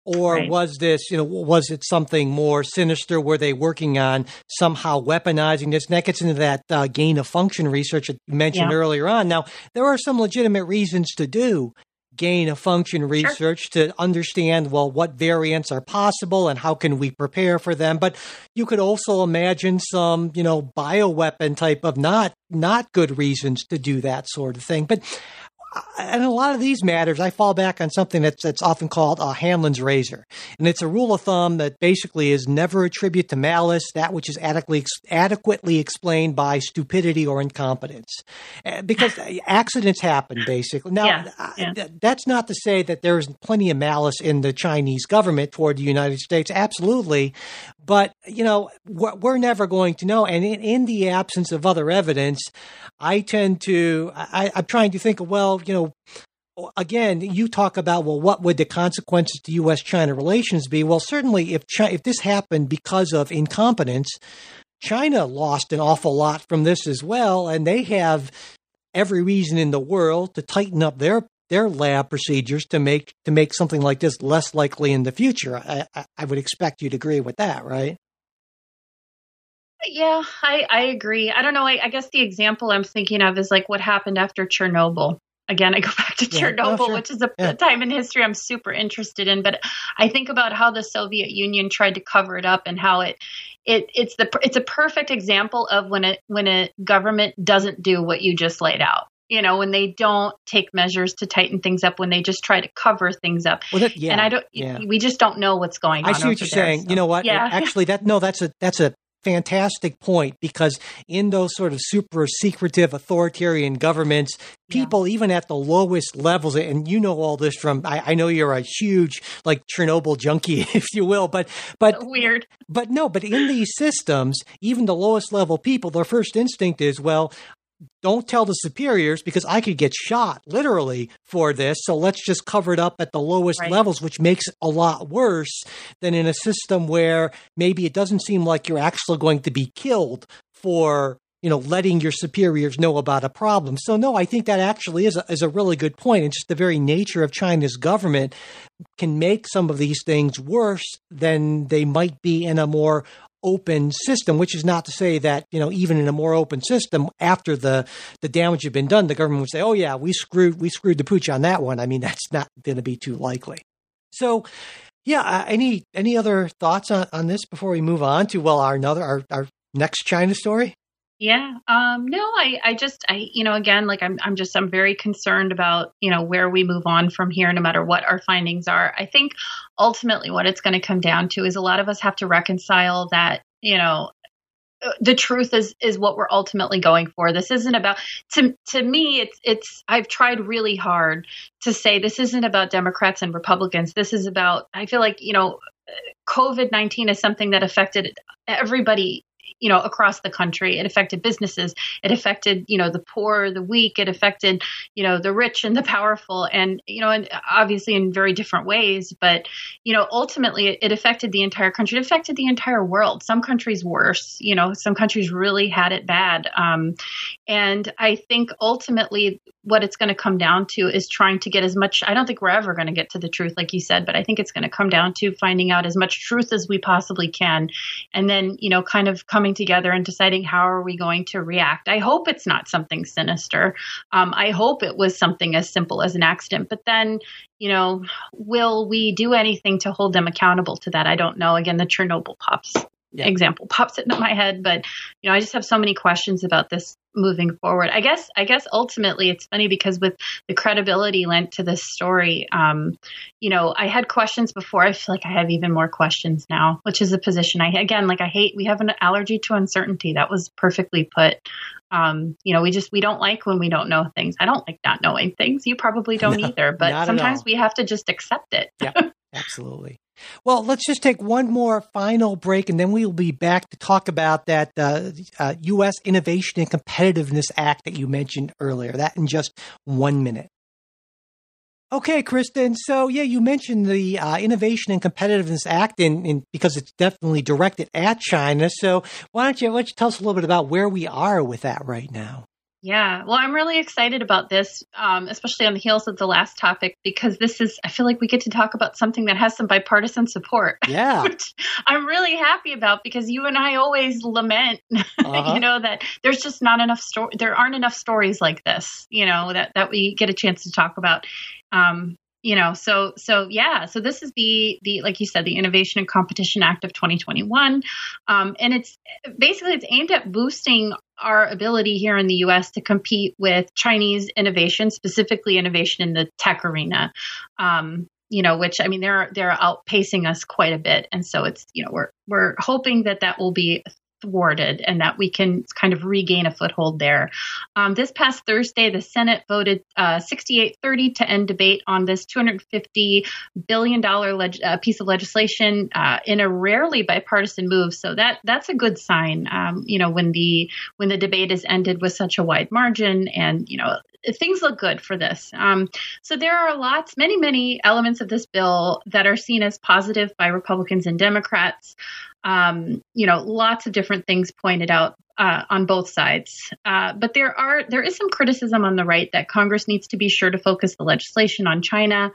or right. was this, you know, was it something more sinister? Were they working on somehow weaponizing this? And that gets into that uh, gain of function research that you mentioned yeah. earlier on. Now, there are some legitimate reasons to do gain of function research sure. to understand well what variants are possible and how can we prepare for them but you could also imagine some you know bioweapon type of not not good reasons to do that sort of thing but and a lot of these matters, I fall back on something that's that's often called a Hanlon's razor, and it's a rule of thumb that basically is never attribute to malice that which is adequately adequately explained by stupidity or incompetence, eh, because accidents happen. Basically, now yeah, yeah. that's not to say that there is plenty of malice in the Chinese government toward the United States. Absolutely, but you know we're never going to know. And in, the absence of other evidence, I tend to I, I'm trying to think well you know, again, you talk about well, what would the consequences to U.S.-China relations be? Well, certainly, if China, if this happened because of incompetence, China lost an awful lot from this as well, and they have every reason in the world to tighten up their their lab procedures to make to make something like this less likely in the future. I, I, I would expect you'd agree with that, right? Yeah, I, I agree. I don't know. I, I, guess the example I'm thinking of is like what happened after Chernobyl again, I go <laughs> back to yeah. Oh, Chernobyl, oh, sure. which is a, yeah. a, time in history I'm super interested in. But I think about how the Soviet Union tried to cover it up and how it it it's the it's a perfect example of when a when a government doesn't do what you just laid out. You know, when they don't take measures to tighten things up, when they just try to cover things up. Well, that, yeah, and I don't. We just don't know what's going on. I see what you're there, saying. So. You know what? Yeah. Actually, that no, that's a that's a fantastic point because in those sort of super secretive authoritarian governments, people yeah. even at the lowest levels, and you know all this from I, I, know you're a huge like Chernobyl junkie, <laughs> if you will, but but weird. But no, but in these systems, even the lowest level people, their first instinct is, well, don't tell the superiors because I could get shot literally for this. So let's just cover it up at the lowest right. levels, which makes it a lot worse than in a system where maybe it doesn't seem like you're actually going to be killed for you know, letting your superiors know about a problem. So no, I think that actually is a, is a really good point. And just the very nature of China's government can make some of these things worse than they might be in a more open system, which is not to say that, you know, even in a more open system, after the, the damage had been done, the government would say, oh yeah, we screwed, we screwed the pooch on that one. I mean, <laughs> that's not going to be too likely. So, yeah, uh, any, any other thoughts on, on this before we move on to, well, our another, our, our next China story? Yeah. Um, no, I, I just, I, you know, again, like I'm, I'm just, I'm very concerned about, you know, where we move on from here, no matter what our findings are. I think ultimately what it's going to come down to is a lot of us have to reconcile that, you know, the truth is is what we're ultimately going for this isn't about to to me it's it's i've tried really hard to say this isn't about democrats and republicans this is about i feel like you know covid-19 is something that affected everybody you know across the country. It affected businesses. It affected you know the poor the weak. It affected you know the rich and the powerful. And you know and obviously in very different ways. But you know ultimately it, affected the entire country. It affected the entire world. Some countries worse you know some countries really had it bad. Um, and i think ultimately what it's going to come down to is trying to get as much i don't think we're ever going to get to the truth like you said but i think it's going to come down to finding out as much truth as we possibly can. And then you know kind of coming together and deciding how are we going to react. I hope it's not something sinister. Um, i hope it was something as simple as an accident but then you know will we do anything to hold them accountable to that? I don't know. Again the chernobyl pops yeah. example pops into my head but you know i just have so many questions about this moving forward. I guess i guess ultimately it's funny because with the credibility lent to this story um you know i had questions before. I feel like i have even more questions now which is a position i again like i hate we have an allergy to uncertainty. That was perfectly put. Um you know we just we don't like when we don't know things. I don't like not knowing things. You probably don't <laughs> no, either but sometimes we have to just accept it. Yeah <laughs> absolutely well, let's just take one more final break and then we will be back to talk about that uh, uh, U.S. Innovation and Competitiveness Act that you mentioned earlier. That in just one minute. Okay, Kristin. So, yeah, you mentioned the uh, Innovation and Competitiveness Act, and, because it's definitely directed at China. So, why don't you why don't you tell us a little bit about where we are with that right now? Yeah, well, I'm really excited about this, um, especially on the heels of the last topic, because this is, I feel like we get to talk about something that has some bipartisan support. <laughs> Yeah. which I'm really happy about because you and I always lament, <laughs> uh-huh. you know, that there's just not enough story, there aren't enough stories like this, you know, that, that we get a chance to talk about. Um, you know so so yeah. So this is the the like you said the innovation and competition act of 2021 um, and it's basically it's aimed at boosting our ability here in the us to compete with chinese innovation specifically innovation in the tech arena. Um, you know which i mean they're they're outpacing us quite a bit. And so it's you know we're we're hoping that that will be thwarted and that we can kind of regain a foothold there. Um, this past Thursday, the Senate voted uh, 6830 to end debate on this $250 billion leg- uh, piece of legislation uh, in a rarely bipartisan move. So that that's a good sign. Um, you know, when the when the debate is ended with such a wide margin, and you know things look good for this. Um, so there are lots, many, many elements of this bill that are seen as positive by Republicans and Democrats um, you know, lots of different things pointed out uh, on both sides. Uh, but there are there is some criticism on the right that Congress needs to be sure to focus the legislation on China,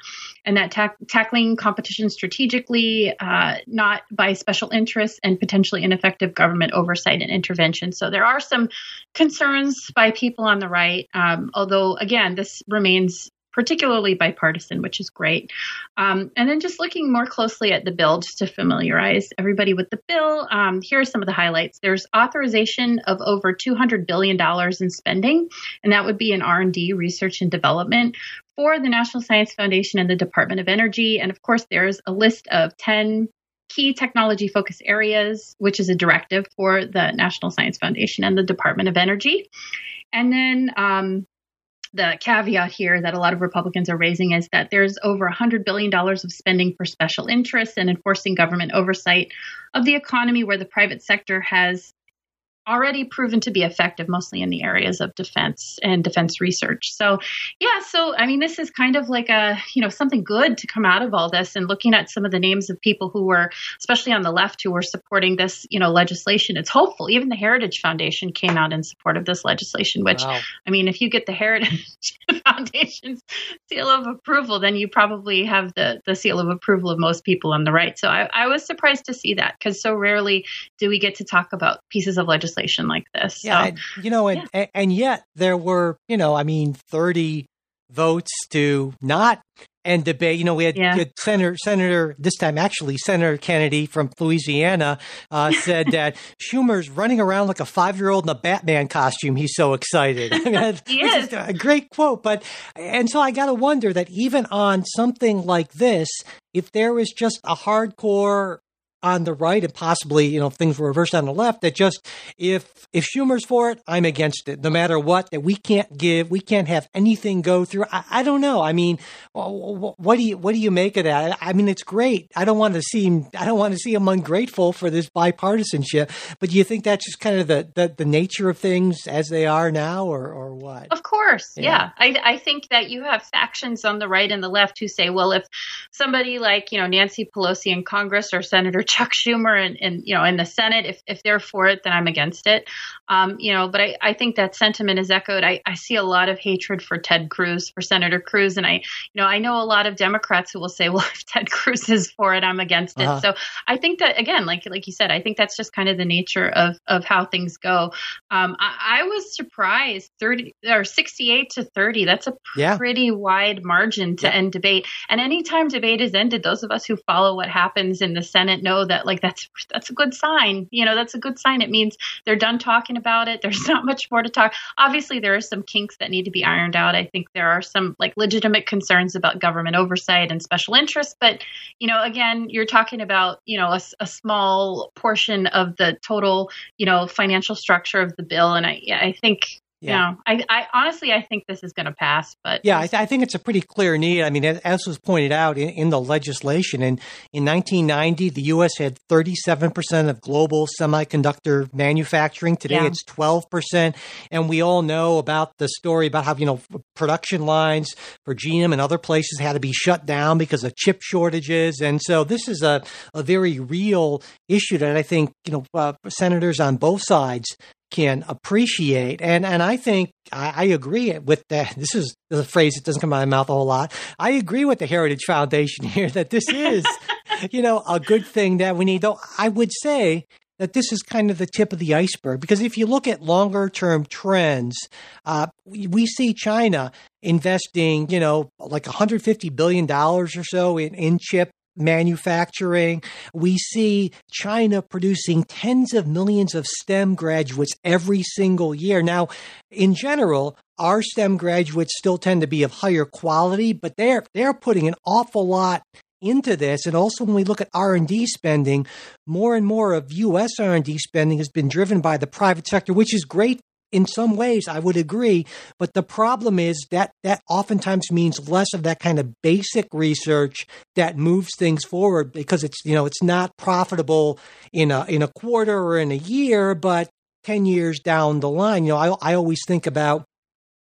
and that ta- tackling competition strategically, uh, not by special interests and potentially ineffective government oversight and intervention. So there are some concerns by people on the right. Um, although again, this remains particularly bipartisan, which is great. Um, and then just looking more closely at the bill, just to familiarize everybody with the bill, um, here are some of the highlights. There's authorization of over $200 billion in spending, and that would be in R&D, research and development, for the National Science Foundation and the Department of Energy. And of course, there's a list of 10 key technology focus areas, which is a directive for the National Science Foundation and the Department of Energy. And then um, the caveat here that a lot of Republicans are raising is that there's over $100 billion of spending for special interests and enforcing government oversight of the economy where the private sector has already proven to be effective, mostly in the areas of defense and defense research. So, yeah, so I mean, this is kind of like a, you know, something good to come out of all this and looking at some of the names of people who were, especially on the left, who were supporting this, you know, legislation. It's hopeful. Even the Heritage Foundation came out in support of this legislation, which, wow. I mean, if you get the Heritage <laughs> Foundation's seal of approval, then you probably have the, the seal of approval of most people on the right. So I, I was surprised to see that because so rarely do we get to talk about pieces of legislation legislation like this. Yeah, so, and, you know, and, yeah. and yet there were, you know, I mean, 30 votes to not end debate. You know, we had, yeah. had, Senator, Senator, this time actually Senator Kennedy from Louisiana uh, <laughs> said that Schumer's running around like a five year old in a Batman costume. He's so excited. I <laughs> mean, he <laughs> is. a great quote. But, and so I got to wonder that even on something like this, if there was just a hardcore on the right and possibly, you know, if things were reversed on the left, that just if if Schumer's for it, I'm against it, no matter what, that we can't give, we can't have anything go through. I, I don't know. I mean, what do you what do you make of that? I mean, it's great. I don't want to seem I don't want to see him ungrateful for this bipartisanship, but do you think that's just kind of the, the, the nature of things as they are now, or or what? Of course, yeah. yeah. I I think that you have factions on the right and the left who say, well, if somebody like you know Nancy Pelosi in Congress or Senator Chuck Schumer and, and you know in the Senate, if if they're for it, then I'm against it. Um, you know, but I, I think that sentiment is echoed. I, I see a lot of hatred for Ted Cruz, for Senator Cruz, and I you know I know a lot of Democrats who will say, <laughs> well, if Ted Cruz is for it, I'm against it. Uh-huh. So I think that again, like like you said, I think that's just kind of the nature of of how things go. Um, I, I was surprised, thirty or sixty-eight to thirty. That's a pretty yeah. wide margin to yeah. end debate. And anytime debate is ended, those of us who follow what happens in the Senate know that like that's that's a good sign. You know that's a good sign. It means they're done talking about it. <laughs> There's not much more to talk. Obviously there are some kinks that need to be ironed out. I think there are some like legitimate concerns about government oversight and special interests. But you know again you're talking about you know a, a small portion of the total you know financial structure of the bill. And i i think yeah. I, I, honestly, I think this is going to pass. But yeah, I, th- I, think it's a pretty clear need. I mean, as was pointed out in, in, the legislation, in in 1990, the U.S. had 37 percent of global semiconductor manufacturing. Today, yeah. it's 12 percent, and we all know about the story about how you know production lines for GM and other places had to be shut down because of chip shortages, and so this is a a very real issue that I think you know uh, senators on both sides can appreciate. And and I think I, I, agree with that. <laughs> This is the phrase that doesn't come out of my mouth a whole lot. I agree with the Heritage Foundation <laughs> here that this is, <laughs> you know, a good thing that we need. Though I would say that this is kind of the tip of the iceberg because if you look at longer term trends, uh, we, we, see China investing, you know, like 150 billion dollars or so in, in chip manufacturing. We see China producing tens of millions of STEM graduates every single year. Now, in general, our STEM graduates still tend to be of higher quality, but they're they're putting an awful lot into this and also when we look at r&d spending more and more of us r&d spending has been driven by the private sector which is great in some ways I would agree, but the problem is that that oftentimes means less of that kind of basic research that moves things forward because it's you know it's not profitable in a in a quarter or in a year, but 10 years down the line, you know, I I always think about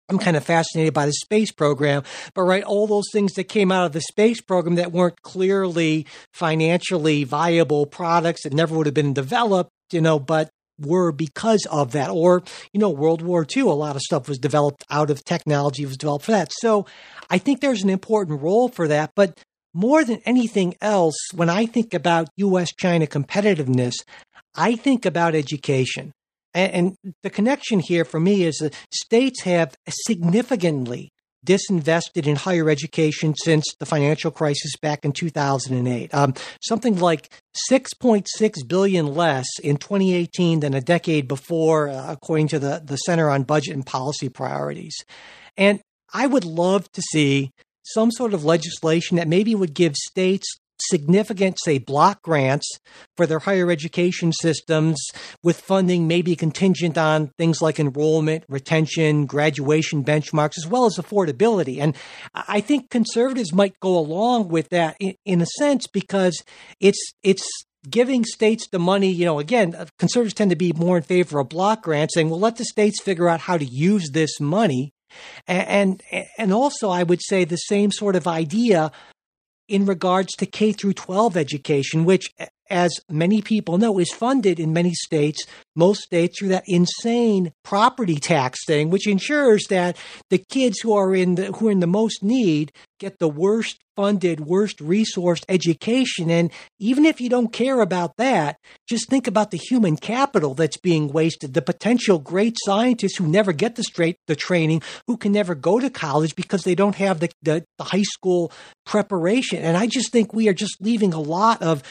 I'm kind of fascinated by the space program, but right, all those things that came out of the space program that weren't clearly financially viable products that never would have been developed, you know, but were because of that. Or, you know, World War II, a lot of stuff was developed out of technology, was developed for that. So I think there's an important role for that. But more than anything else, when I think about US China competitiveness, I think about education. And, the connection here for me is that states have significantly disinvested in higher education since the financial crisis back in 2008. Um, something like 6.6 billion less in 2018 than a decade before, uh, according to the, the Center on Budget and Policy Priorities. And I would love to see some sort of legislation that maybe would give states significant, say, block grants for their higher education systems with funding maybe contingent on things like enrollment, retention, graduation benchmarks, as well as affordability. And I think conservatives might go along with that in, in a sense because it's it's giving states the money, you know, again, uh, conservatives tend to be more in favor of block grants, saying, well, let the states figure out how to use this money. And, and, and also, I would say the same sort of idea in regards to K through 12 education, which as many people know, is funded in many states, most states, through that insane property tax thing, which ensures that the kids who are in the who are in the most need get the worst funded, worst resourced education. And even if you don't care about that, just think about the human capital that's being wasted, the potential great scientists who never get the straight the training, who can never go to college because they don't have the, the, the high school preparation. And I just think we are just leaving a lot of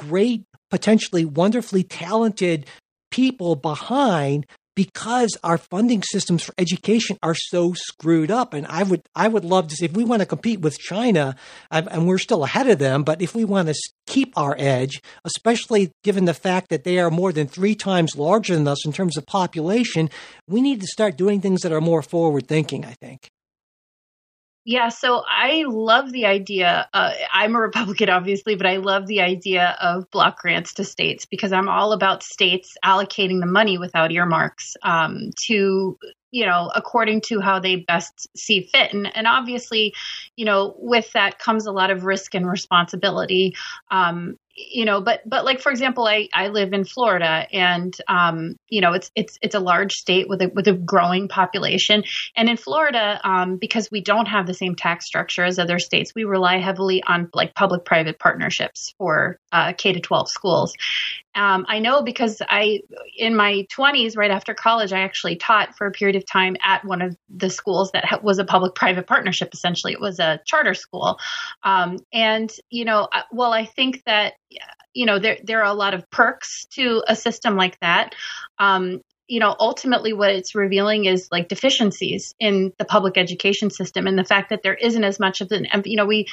great, potentially wonderfully talented people behind because our funding systems for education are so screwed up. And i would i would love to see if we want to compete with china and we're still ahead of them but if we want to keep our edge especially given the fact that they are more than three times larger than us in terms of population we need to start doing things that are more forward thinking i think yeah, so I love the idea. Uh, I'm a Republican, <laughs> obviously, but I love the idea of block grants to states because I'm all about states allocating the money without earmarks um, to you know according to how they best see fit and and obviously you know with that comes a lot of risk and responsibility um, you know but but like for example i i live in florida and um you know it's it's it's a large state with a with a growing population and in florida um because we don't have the same tax structure as other states we rely heavily on like public private partnerships for uh, k to 12 schools um, I know because I, in my 20s, right after college, I actually taught for a period of time at one of the schools that ha- was a public private partnership. Essentially, it was a charter school. Um, and, you know, well, I think that you know there there are a lot of perks to a system like that. Um, you know ultimately what it's revealing is like deficiencies in the public education system and the fact that there isn't as much of an you know we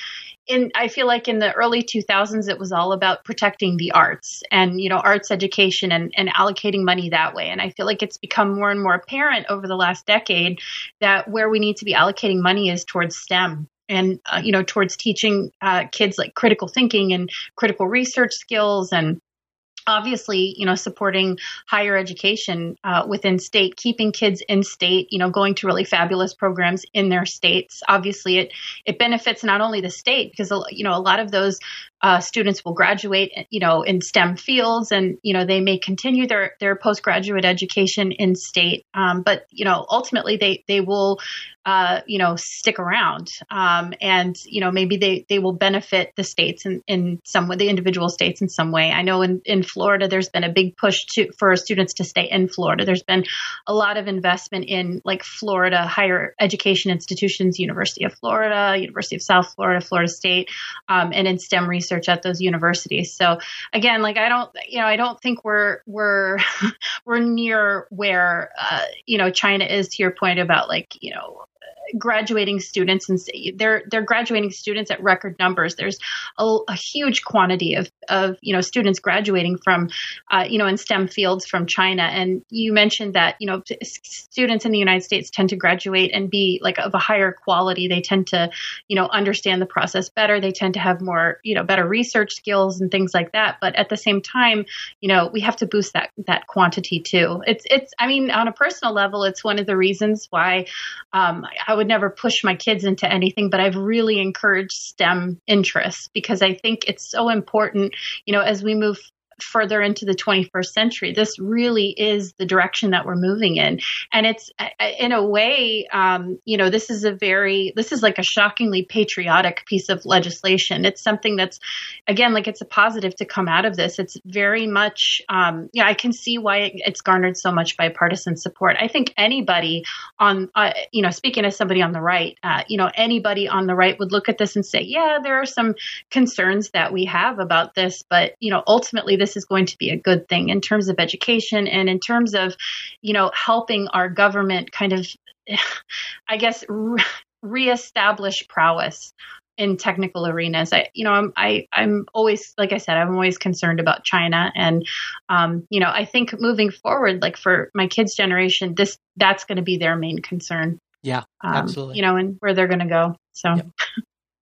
in i feel like in the early 2000s it was all about protecting the arts and you know arts education and, and allocating money that way. And i feel like it's become more and more apparent over the last decade that where we need to be allocating money is towards stem and uh, you know towards teaching uh, kids like critical thinking and critical research skills and obviously you know supporting higher education uh, within state keeping kids in state you know going to really fabulous programs in their states. Obviously it it benefits not only the state because you know a lot of those uh, students will graduate, you know, in STEM fields, and you know they may continue their their postgraduate education in state, um, but you know ultimately they they will, uh, you know, stick around, um, and you know maybe they they will benefit the states in in some way, the individual states in some way. I know in in Florida there's been a big push to for students to stay in Florida. There's been a lot of investment in like Florida higher education institutions, University of Florida, University of South Florida, Florida State, um, and in STEM research research at those universities. So again, like I don't, you know, I don't think we're we're <laughs> we're near where uh, you know China is. To your point about like you know graduating students and they're they're graduating students at record numbers. There's a, a huge quantity of of you know students graduating from uh, you know in STEM fields from China. And you mentioned that you know students in the United States tend to graduate and be like of a higher quality. They tend to you know understand the process better. They tend to have more you know better research skills and things like that. But at the same time, you know we have to boost that that quantity too. It's it's I mean on a personal level, it's one of the reasons why um, I would never push my kids into anything, but I've really encouraged STEM interests because I think it's so important, you know, as we move further into the 21st century. This really is the direction that we're moving in. And it's, in a way, um, you know, this is a very, this is like a shockingly patriotic piece of legislation. It's something that's, again, like it's a positive to come out of this. It's very much, um, yeah, I can see why it, it's garnered so much bipartisan support. I think anybody on, uh, you know, speaking as somebody on the right, uh, you know, anybody on the right would look at this and say, yeah, there are some concerns that we have about this, but, you know, ultimately this this is going to be a good thing in terms of education and in terms of, you know, helping our government kind of, <laughs> I guess, re- reestablish prowess in technical arenas. I, you know, I'm, I, I'm always, like I said, I'm always concerned about China, and, um, you know, I think moving forward, like for my kids' generation, this that's going to be their main concern. Yeah, um, absolutely. You know, and where they're going to go. So. Yep.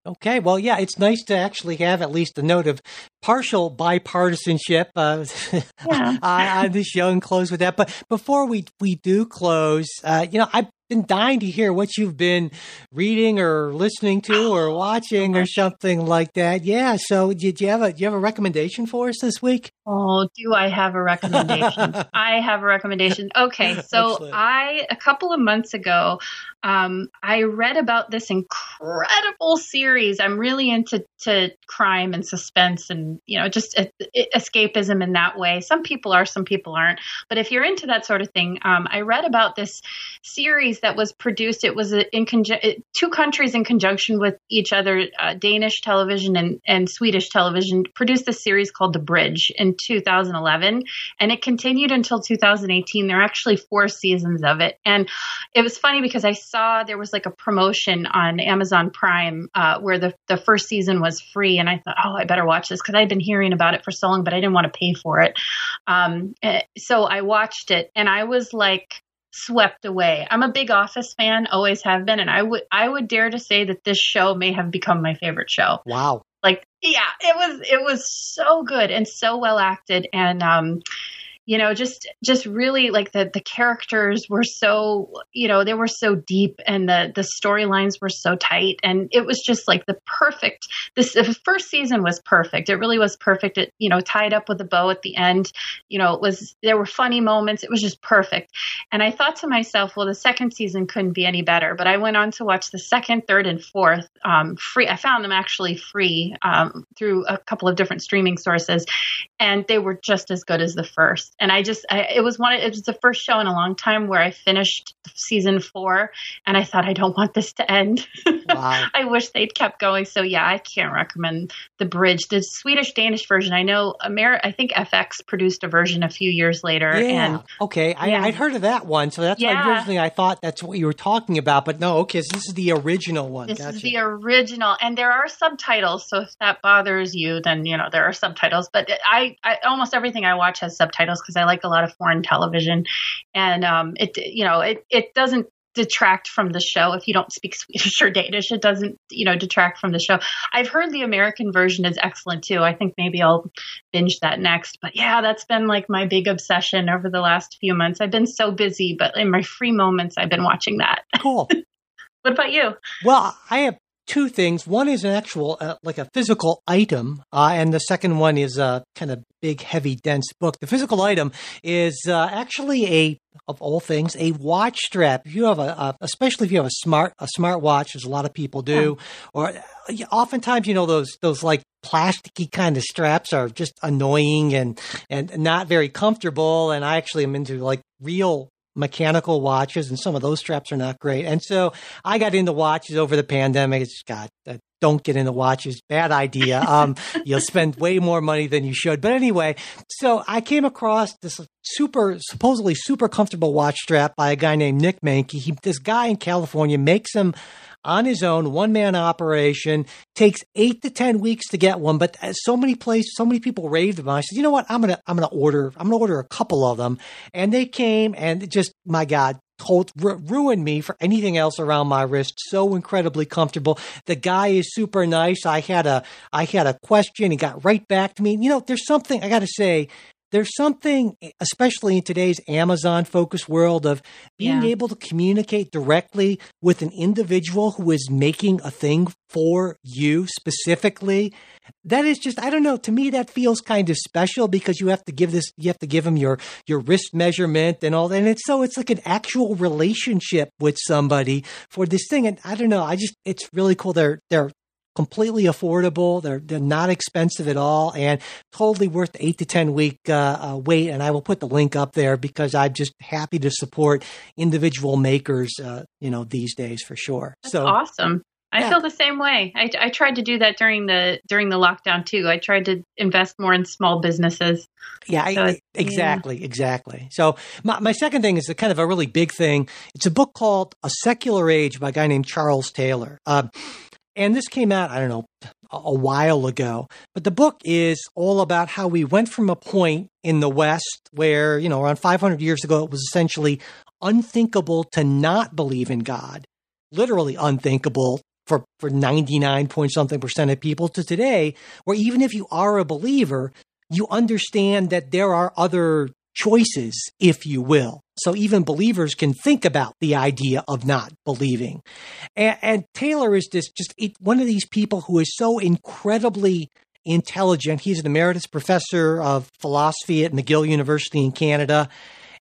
Okay, well, yeah, it's nice to actually have at least a note of partial bipartisanship uh, <laughs> Yeah. on this show and close with that. But before we we do close, uh, you know, I've been dying to hear what you've been reading or listening to or watching or something like that. Yeah. So, did you have a do you have a recommendation for us this week? Oh, do I have a recommendation? <laughs> I have a recommendation. Okay, so Excellent. I a couple of months ago, um, I read about this incredible series. I'm really into to crime and suspense, and you know, just e- e- escapism in that way. Some people are, some people aren't. But if you're into that sort of thing, um, I read about this series that was produced. It was in it- two countries in conjunction with each other, uh, Danish television and, and Swedish television, produced this series called The Bridge in 2011, and it continued until 2018. There are actually four seasons of it, and it was funny because I saw there was like a promotion on Amazon Prime uh, where the the first season was free, and I thought, oh, I better watch this because I'd been hearing about it for so long, but I didn't want to pay for it. Um, eh, so I watched it, and I was like swept away. I'm a big Office fan, always have been, and I would I would dare to say that this show may have become my favorite show Wow. like yeah it was it was so good and so well acted and um you know just just really like the the characters were so you know they were so deep and the the storylines were so tight. And it was just like the perfect this the first season was perfect. It really was perfect. It you know tied up with a bow at the end. You know it was there were funny moments. It was just perfect. And i thought to myself well the second season couldn't be any better. But i went on to watch the second third and fourth um, free i found them actually free um, through a couple of different streaming sources and they were just as good as the first and i just I, it was one it was the first show in a long time where i finished season four and i thought i don't want this to end <laughs> Wow. i wish they'd kept going so yeah i can't recommend the bridge the swedish danish version i know Amer- i think fx produced a version a few years later Yeah. and okay. I, Yeah. I'd heard of that one, so that's why originally I thought that's what you were talking about. But no, okay, so this is the original one. This gotcha. is the original, and there are subtitles. So if that bothers you, then you know there are subtitles. But I, I almost everything I watch has subtitles because I like a lot of foreign television, and um, it you know it it doesn't detract from the show if you don't speak Swedish or Danish. It doesn't you know detract from the show. I've heard the American version is excellent too. I think maybe I'll binge that next. But yeah, that's been like my big obsession over the last few months. I've been so busy, but in my free moments, I've been watching that. cool. <laughs> What about you? Well, I have two things. One is an actual, uh, like a physical item, uh, and the second one is a kind of big, heavy, dense book. The physical item is uh, actually a, of all things, a watch strap. If you have a, a, especially if you have a smart, a smart watch, as a lot of people do, or uh, oftentimes, you know, those those like plasticky kind of straps are just annoying and and not very comfortable. And I actually am into like real mechanical watches and some of those straps are not great. And so I got into watches over the pandemic. It's God, uh, don't get into watches. Bad idea. <laughs> Um, you'll spend way more money than you should. But anyway, so I came across this super, supposedly super comfortable watch strap by a guy named Nick Mankey. He, this guy in California makes them on his own, one man operation. Takes eight to ten weeks to get one, but as so many places, so many people raved about. It, I said, you know what? I'm gonna, I'm gonna order, I'm gonna order a couple of them, and they came, and just, my God, told ru- ruined me for anything else around my wrist. So incredibly comfortable. The guy is super nice. I had a, I had a question. He got right back to me. You know, there's something I got to say there's something, especially in today's Amazon focused world, of being Yeah. able to communicate directly with an individual who is making a thing for you specifically. That is just, I don't know. To me, that feels kind of special because you have to give this, you have to give them your your wrist measurement and all that. And it's so it's like an actual relationship with somebody for this thing. And I don't know. I just, it's really cool. They're they're completely affordable. They're they're not expensive at all, and totally worth the eight to ten week uh, uh, wait. And I will put the link up there because I'm just happy to support individual makers. Uh, you know, these days for sure. That's so awesome. I Yeah. feel the same way. I, I tried to do that during the during the lockdown too. I tried to invest more in small businesses. Yeah, So I- exactly, exactly. So my, my second thing is a kind of a really big thing. It's a book called A Secular Age by a guy named Charles Taylor. Um, and this came out, I don't know, a, while ago. But the book is all about how we went from a point in the West where, you know, around 500 years ago, it was essentially unthinkable to not believe in God, literally unthinkable for, for 99 point something percent of people to today, where even if you are a believer, you understand that there are other choices, if you will. So even believers can think about the idea of not believing. And, and Taylor is this just it, one of these people who is so incredibly intelligent. He's an emeritus professor of philosophy at McGill University in Canada.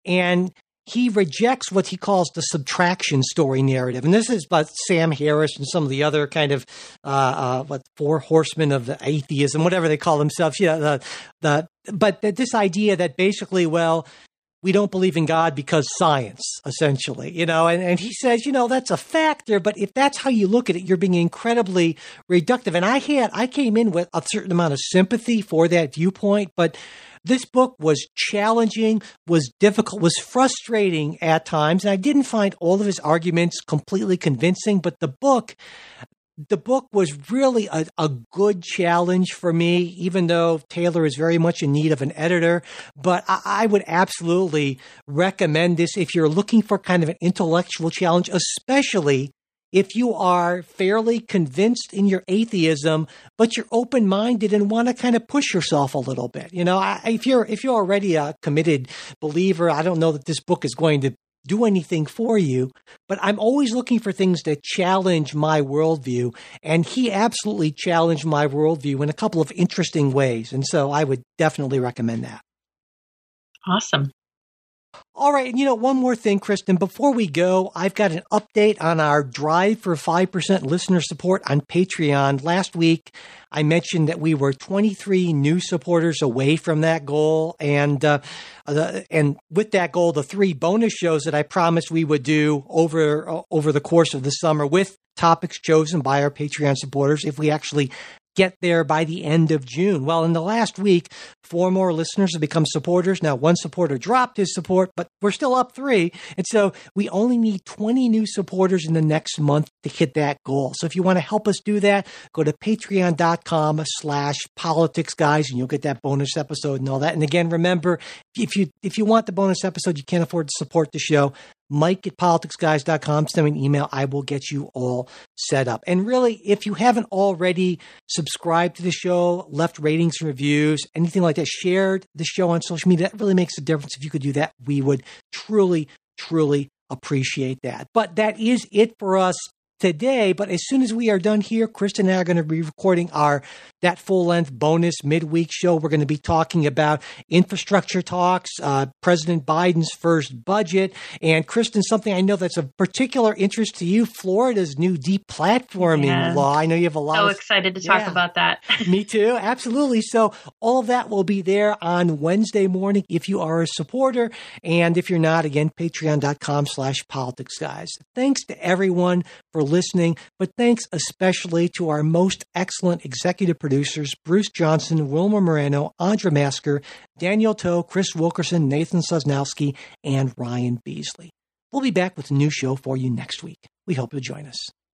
And he rejects what he calls the subtraction story narrative. And this is about Sam Harris and some of the other kind of, uh, uh, what, four horsemen of the atheism, whatever they call themselves. Yeah, the, the, but this idea that basically, well, we don't believe in God because science, essentially, you know, and, and he says, you know, that's a factor, but if that's how you look at it, you're being incredibly reductive. And I had, I came in with a certain amount of sympathy for that viewpoint, but this book was challenging, was difficult, was frustrating at times, and I didn't find all of his arguments completely convincing, but the book the book was really a, a, good challenge for me, even though Taylor is very much in need of an editor. But I, I, would absolutely recommend this if you're looking for kind of an intellectual challenge, especially if you are fairly convinced in your atheism, but you're open minded and want to kind of push yourself a little bit. You know, I, if you're if you're already a committed believer, I don't know that this book is going to do anything for you, but I'm always looking for things to challenge my worldview. And he absolutely challenged my worldview in a couple of interesting ways. And so I would definitely recommend that. Awesome. All right. And you know, one more thing, Kristin, before we go, I've got an update on our drive for 5% listener support on Patreon. Last week, I mentioned that we were 23 new supporters away from that goal. And, uh, the, and with that goal, the three bonus shows that I promised we would do over, uh, over the course of the summer with topics chosen by our Patreon supporters if we actually get there by the end of June. Well, in the last week, four more listeners have become supporters. Now, one supporter dropped his support, but we're still up three. And so we only need 20 new supporters in the next month to hit that goal. So if you want to help us do that, go to patreon.com slash politics guys and you'll get that bonus episode and all that. And again, remember, if you, if you want the bonus episode, you can't afford to support the show, Mike at politicsguys.com. Send me an email. I will get you all set up. And really, if you haven't already subscribed to the show, left ratings and reviews, anything like that, shared the show on social media, that really makes a difference. If you could do that, we would truly, truly appreciate that. But that is it for us today. But as soon as we are done here, Kristin and I are going to be recording our that full length bonus midweek show. We're going to be talking about infrastructure talks, uh, President Biden's first budget, and Kristin, something I know that's of particular interest to you, Florida's new deplatforming yeah. law. I know you have a lot. So of, excited to talk about that. <laughs> Me too, absolutely. So all of that will be there on Wednesday morning if you are a supporter, and if you're not, again, Patreon.com/slash Politics Guys. Thanks to everyone for listening, but thanks especially to our most excellent executive producers Bruce Johnson, Wilmer Moreno, Andra Masker, Daniel Toe, Chris Wilkerson, Nathan Sosnowski, and Ryan Beasley. We'll be back with a new show for you next week. We hope you'll join us.